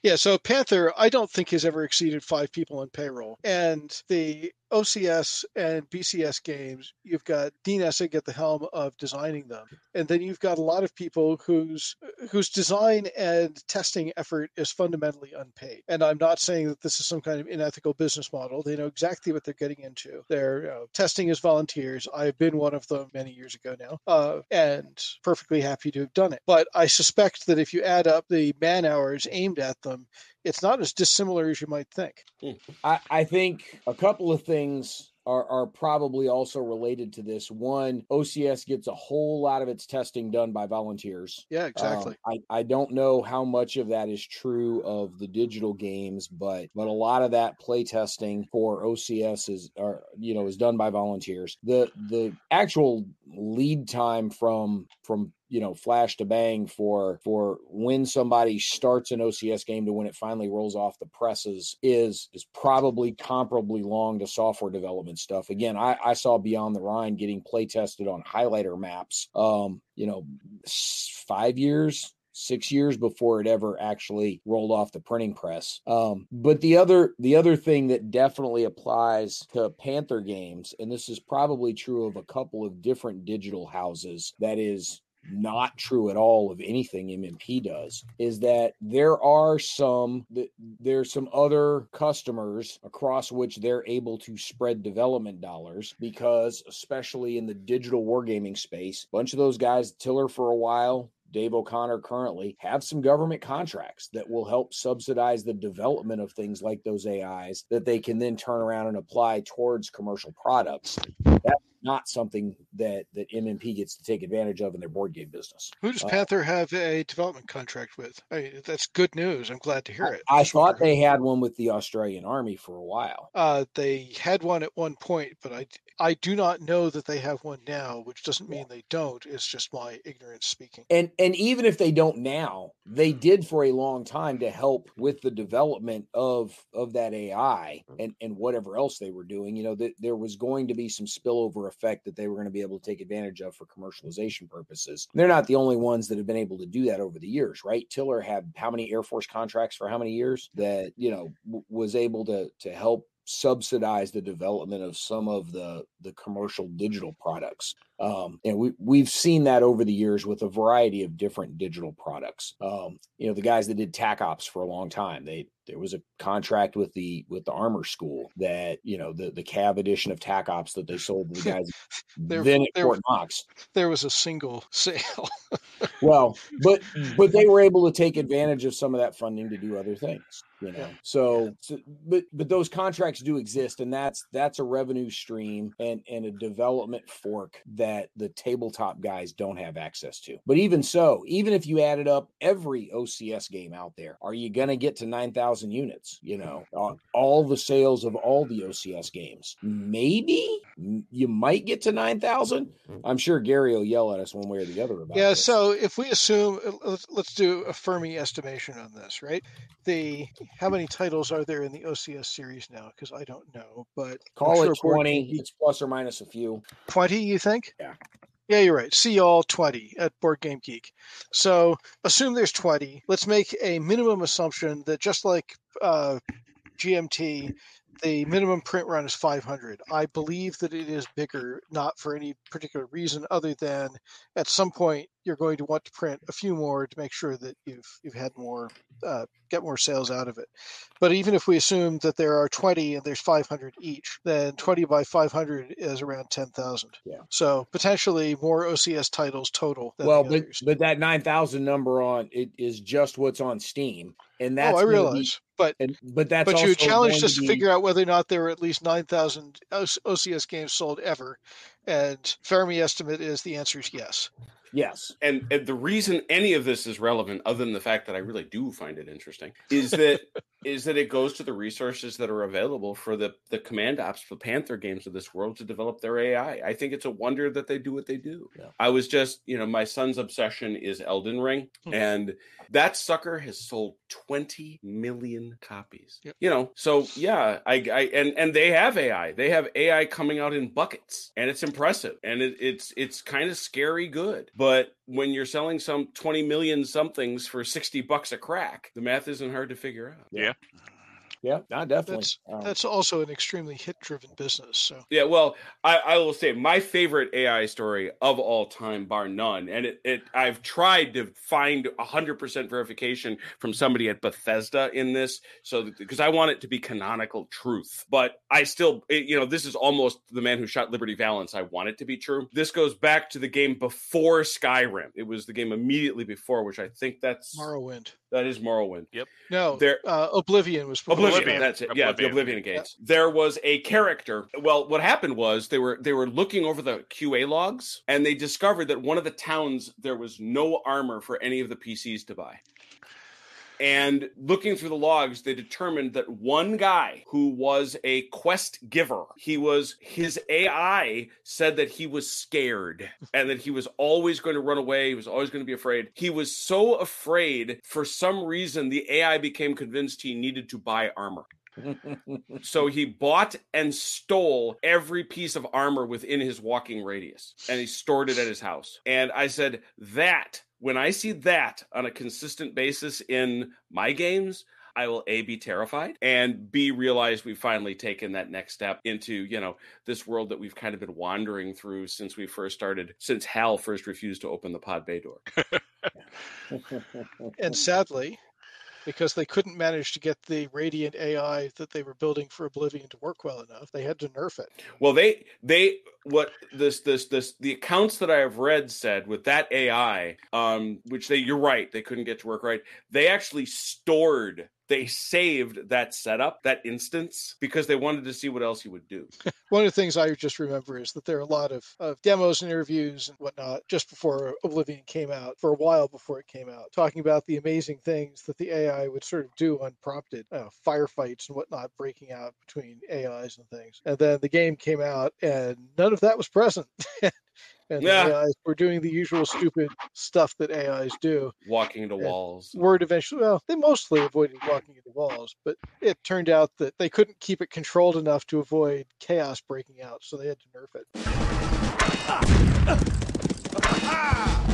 yeah, so Panther, I don't think has ever exceeded five people in payroll. And the OCS and BCS games, you've got Dean Essig at the helm of designing them, and then you've got a lot of people whose whose design and testing effort is fundamentally unpaid. And I'm not saying that this is some kind of unethical business model. They know exactly what they're getting into. They're uh, testing as volunteers. I've been one of them many years ago now, uh, and perfectly happy to have done it. But I suspect that if you add up the man hours aimed at them, it's not as dissimilar as you might think. Hmm. I, I think a couple of things are, are probably also related to this. One, OCS gets a whole lot of its testing done by volunteers. Yeah, exactly. Um, I, I don't know how much of that is true of the digital games, but but a lot of that play testing for OCS is are you know is done by volunteers. The the actual lead time from from you know flash to bang for for when somebody starts an OCS game to when it finally rolls off the presses is is probably comparably long to software development stuff. Again, I, I saw Beyond the Rhine getting play tested on highlighter maps. Um, you know, five years, six years before it ever actually rolled off the printing press. Um, but the other the other thing that definitely applies to Panther games, and this is probably true of a couple of different digital houses, that is not true at all of anything MMP does is that there are some there's some other customers across which they're able to spread development dollars because especially in the digital wargaming space a bunch of those guys tiller for a while Dave O'Connor currently have some government contracts that will help subsidize the development of things like those AIs that they can then turn around and apply towards commercial products. Not something that that MMP gets to take advantage of in their board game business. Who does Uh, Panther have a development contract with? I mean, that's good news. I'm glad to hear it. I thought they had one with the Australian Army for a while. Uh, they had one at one point, but I I do not know that they have one now, which doesn't mean they don't. It's just my ignorance speaking. And and even if they don't now, they did for a long time to help with the development of of that AI and and whatever else they were doing. You know that there was going to be some spillover effect that they were going to be able to take advantage of for commercialization purposes. They're not the only ones that have been able to do that over the years, right? Tiller had how many Air Force contracts for how many years that you know w- was able to to help subsidize the development of some of the the commercial digital products um, and we we've seen that over the years with a variety of different digital products. Um, you know, the guys that did TAC Ops for a long time, they there was a contract with the with the armor school that you know the the cab edition of TAC Ops that they sold to the guys There- then at there- Fort Knox. There was a single sale. Well, but but they were able to take advantage of some of that funding to do other things. You know, Yeah. so, so but but those contracts do exist, and that's that's a revenue stream and and a development fork that the tabletop guys don't have access to. But even so, even if you added up every OCS game out there, are you going to get to nine thousand units? You know, on all the sales of all the OCS games, maybe you might get to nine thousand. I'm sure Gary will yell at us one way or the other about. yeah. this. So if we assume, uh, let's, let's do a Fermi estimation on this, right? The how many titles are there in the OCS series now? Because I don't know, but I'm Call sure it Board 20. It's plus or minus a few. 20 you think Yeah. yeah you're right see all 20 at board game geek so assume there's 20 let's make a minimum assumption that just like uh, gmt the minimum print run is 500 i believe that it is bigger not for any particular reason other than at some point you're going to want to print a few more to make sure that you've you've had more uh, get more sales out of it but even if we assume that there are 20 and there's 500 each then 20 by 500 is around 10000 Yeah. so potentially more ocs titles total than Well, but others. but that 9,000 number on it is just what's on Steam. And that's oh i realize but and, but that's but you also challenged us to be- figure out whether or not there were at least 9000 ocs games sold ever and fermi estimate is the answer is yes Yes. and, and the reason any of this is relevant other than the fact that i really do find it interesting is that is that it goes to the resources that are available for the the command ops for panther games of this world to develop their ai i think it's a wonder that they do what they do Yeah. i was just you know my son's obsession is elden ring Hmm. and that sucker has sold 20 million copies Yep. you know so yeah I, I and and they have ai they have ai coming out in buckets and it's impressive and it, it's it's kind of scary good but when you're selling some 20 million somethings for 60 bucks a crack the math isn't hard to figure out Yeah. Yeah, no, definitely. that's Um, that's also an extremely hit driven business so Yeah, well, I, I will say my favorite AI story of all time, bar none, and it, it I've tried to find hundred percent verification from somebody at Bethesda in this, so because I want it to be canonical truth, but I still, it- you know, this is almost the man who shot Liberty Valance. I want it to be true. This goes back to the game before Skyrim. It was the game immediately before, which I think that's morrowind that is Morrowind. Yep. No There- uh, oblivion was before Oblivion, Oblivion. that's it. Yeah, the Oblivion. Oblivion gates. There was a character. Well, what happened was they were they were looking over the QA logs and they discovered that one of the towns there was no armor for any of the PCs to buy. And looking through the logs, they determined that one guy who was a quest giver, he was his AI said that he was scared and that he was always going to run away. He was always going to be afraid. He was so afraid for some reason the AI became convinced he needed to buy armor. So he bought and stole every piece of armor within his walking radius and he stored it at his house. And I said, that, when I see that on a consistent basis in my games, I will A, be terrified and B, realize we've finally taken that next step into, you know, this world that we've kind of been wandering through since we first started, since Hal first refused to open the pod bay door. and sadly because they couldn't manage to get the radiant ai that they were building for oblivion to work well enough they had to nerf it Well, they they what this this this the accounts that I have read said with that AI, um, which they you're right they couldn't get to work right. They actually stored they saved that setup, that instance, because they wanted to see what else he would do. One of the things I just remember is that there are a lot of, of demos and interviews and whatnot just before Oblivion came out, for a while before it came out, talking about the amazing things that the AI would sort of do unprompted, uh, firefights and whatnot breaking out between AIs and things. And then the game came out and none of that was present. and yeah. the AIs were doing the usual stupid stuff that AIs do. Walking into and walls. Word eventually, well, they mostly avoided walking into walls, but it turned out that they couldn't keep it controlled enough to avoid chaos breaking out, so they had to nerf it.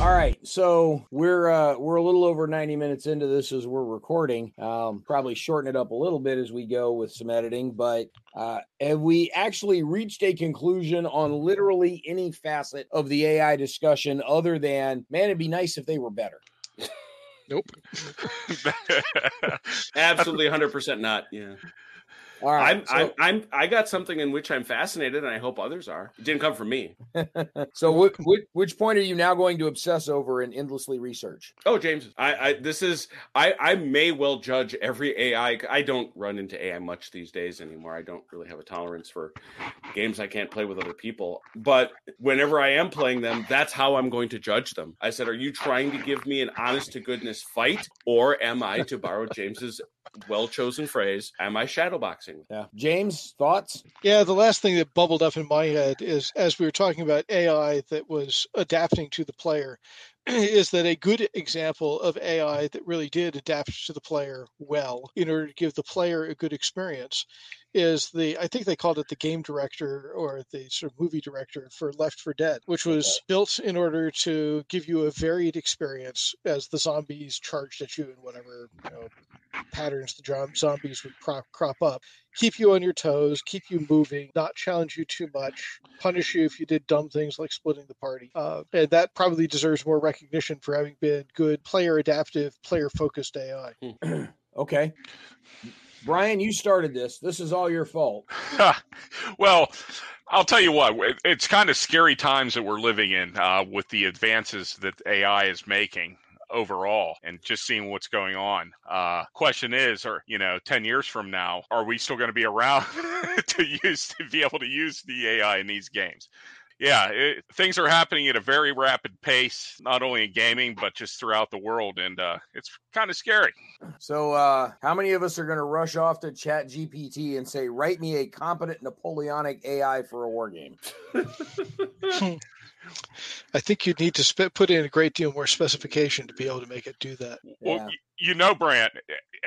All right, so we're uh, we're a little over ninety minutes into this as we're recording. Um, probably shorten it up a little bit as we go with some editing, but uh, have we actually reached a conclusion on literally any facet of the AI discussion other than man, it'd be nice if they were better? Nope. Absolutely, hundred percent not. Yeah. All right, I'm, so, I'm, I'm, I got something in which I'm fascinated, and I hope others are. It didn't come from me. so, which, which point are you now going to obsess over and endlessly research? Oh, James, I, I this is I, I may well judge every AI. I don't run into AI much these days anymore. I don't really have a tolerance for games I can't play with other people. But whenever I am playing them, that's how I'm going to judge them. I said, "Are you trying to give me an honest to goodness fight, or am I, to borrow James's well chosen phrase, am I shadowboxing? Yeah. James, thoughts? Yeah, the last thing that bubbled up in my head is as we were talking about AI that was adapting to the player, is that a good example of AI that really did adapt to the player well in order to give the player a good experience is the I think they called it the game director or the sort of movie director for Left 4 Dead, which was okay. built in order to give you a varied experience as the zombies charged at you in whatever you know patterns the zombies would crop, crop up. Keep you on your toes, keep you moving, not challenge you too much, punish you if you did dumb things like splitting the party. Uh, and that probably deserves more recognition for having been good player adaptive, player focused AI. okay. Brian, you started this. This is all your fault. well, I'll tell you what, it's kind of scary times that we're living in uh, with the advances that AI is making overall and just seeing what's going on. Uh, question is, or you know, ten years from now, are we still going to be around to use to be able to use the AI in these games? Yeah, it, things are happening at a very rapid pace, not only in gaming but just throughout the world, and uh, it's kind of scary. So, uh, how many of us are going to rush off to Chat GPT and say, "Write me a competent Napoleonic AI for a war game"? I think you'd need to sp- put in a great deal more specification to be able to make it do that. Well, yeah. you know, Brant,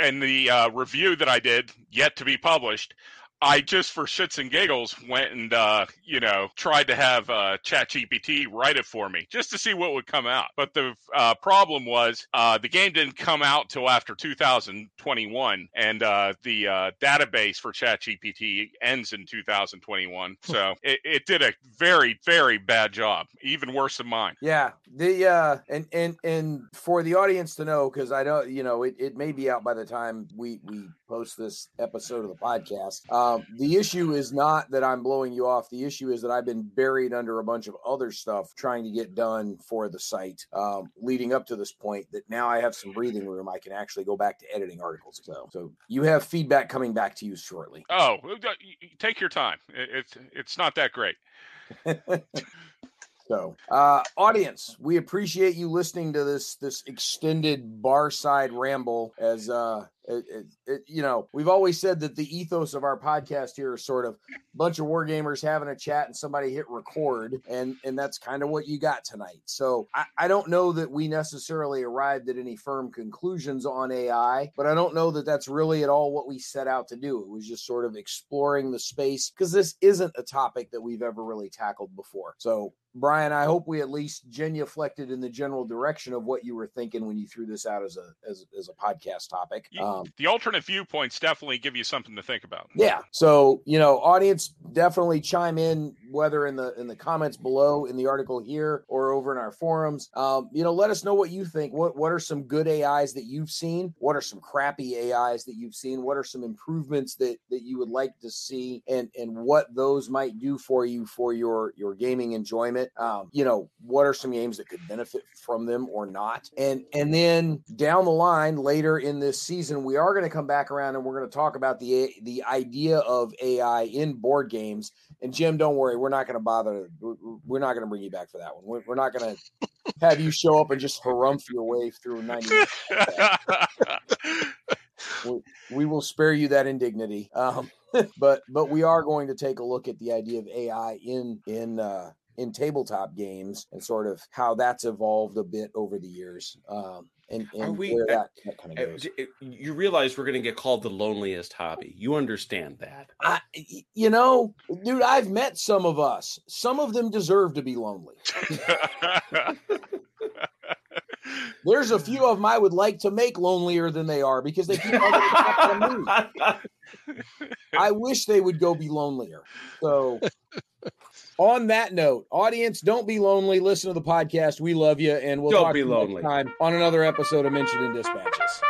and the uh, review that I did, yet to be published, I just for shits and giggles went and uh, you know tried to have uh, ChatGPT write it for me just to see what would come out. But the uh, problem was uh, the game didn't come out till after 2021, and uh, the uh, database for ChatGPT ends in 2021. So it, it, did a very very bad job, even worse than mine. Yeah, the uh, and and and for the audience to know because I don't you know it, it may be out by the time we we post this episode of the podcast. Um, the issue is not that I'm blowing you off. The issue is that I've been buried under a bunch of other stuff trying to get done for the site um, leading up to this point that now I have some breathing room. I can actually go back to editing articles. So, so you have feedback coming back to you shortly. Oh, take your time. It's, it's not that great. So, uh, audience, we appreciate you listening to this this extended bar side ramble as uh, it, it, it, you know, we've always said that the ethos of our podcast here is sort of a bunch of war gamers having a chat and somebody hit record, and and that's kind of what you got tonight. So I, I don't know that we necessarily arrived at any firm conclusions on AI, but I don't know that that's really at all what we set out to do. It was just sort of exploring the space because this isn't a topic that we've ever really tackled before. So Brian, I hope we at least genuflected in the general direction of what you were thinking when you threw this out as a as, as a podcast topic. Um, the alternate viewpoints definitely give you something to think about. Yeah. So you know, audience, definitely chime in whether in the in the comments below in the article here or over in our forums. Um, you know, let us know what you think. What what are some good AIs that you've seen? What are some crappy AIs that you've seen? What are some improvements that that you would like to see, and and what those might do for you for your your gaming enjoyment? Um, you know, what are some games that could benefit from them or not? And and then down the line later in this season we are going to come back around and we're going to talk about the the idea of AI in board games. And Jim, don't worry, we're not going to bother. We're not going to bring you back for that one. We're, not going to have you show up and just harumph your way through ninety. we, we will spare you that indignity. Um, but but we are going to take a look at the idea of AI in in uh, in tabletop games and sort of how that's evolved a bit over the years. Um, and, and we, where that, that kind of goes. You realize we're going to get called the loneliest hobby. You understand that. I, you know, dude, I've met some of us. Some of them deserve to be lonely. There's a few of them I would like to make lonelier than they are because they keep on getting back on me. I wish they would go be lonelier. So, on that note, audience, don't be lonely. Listen to the podcast. We love you, and we'll Don't talk be to you next lonely. time on another episode of Mentioned in Dispatches.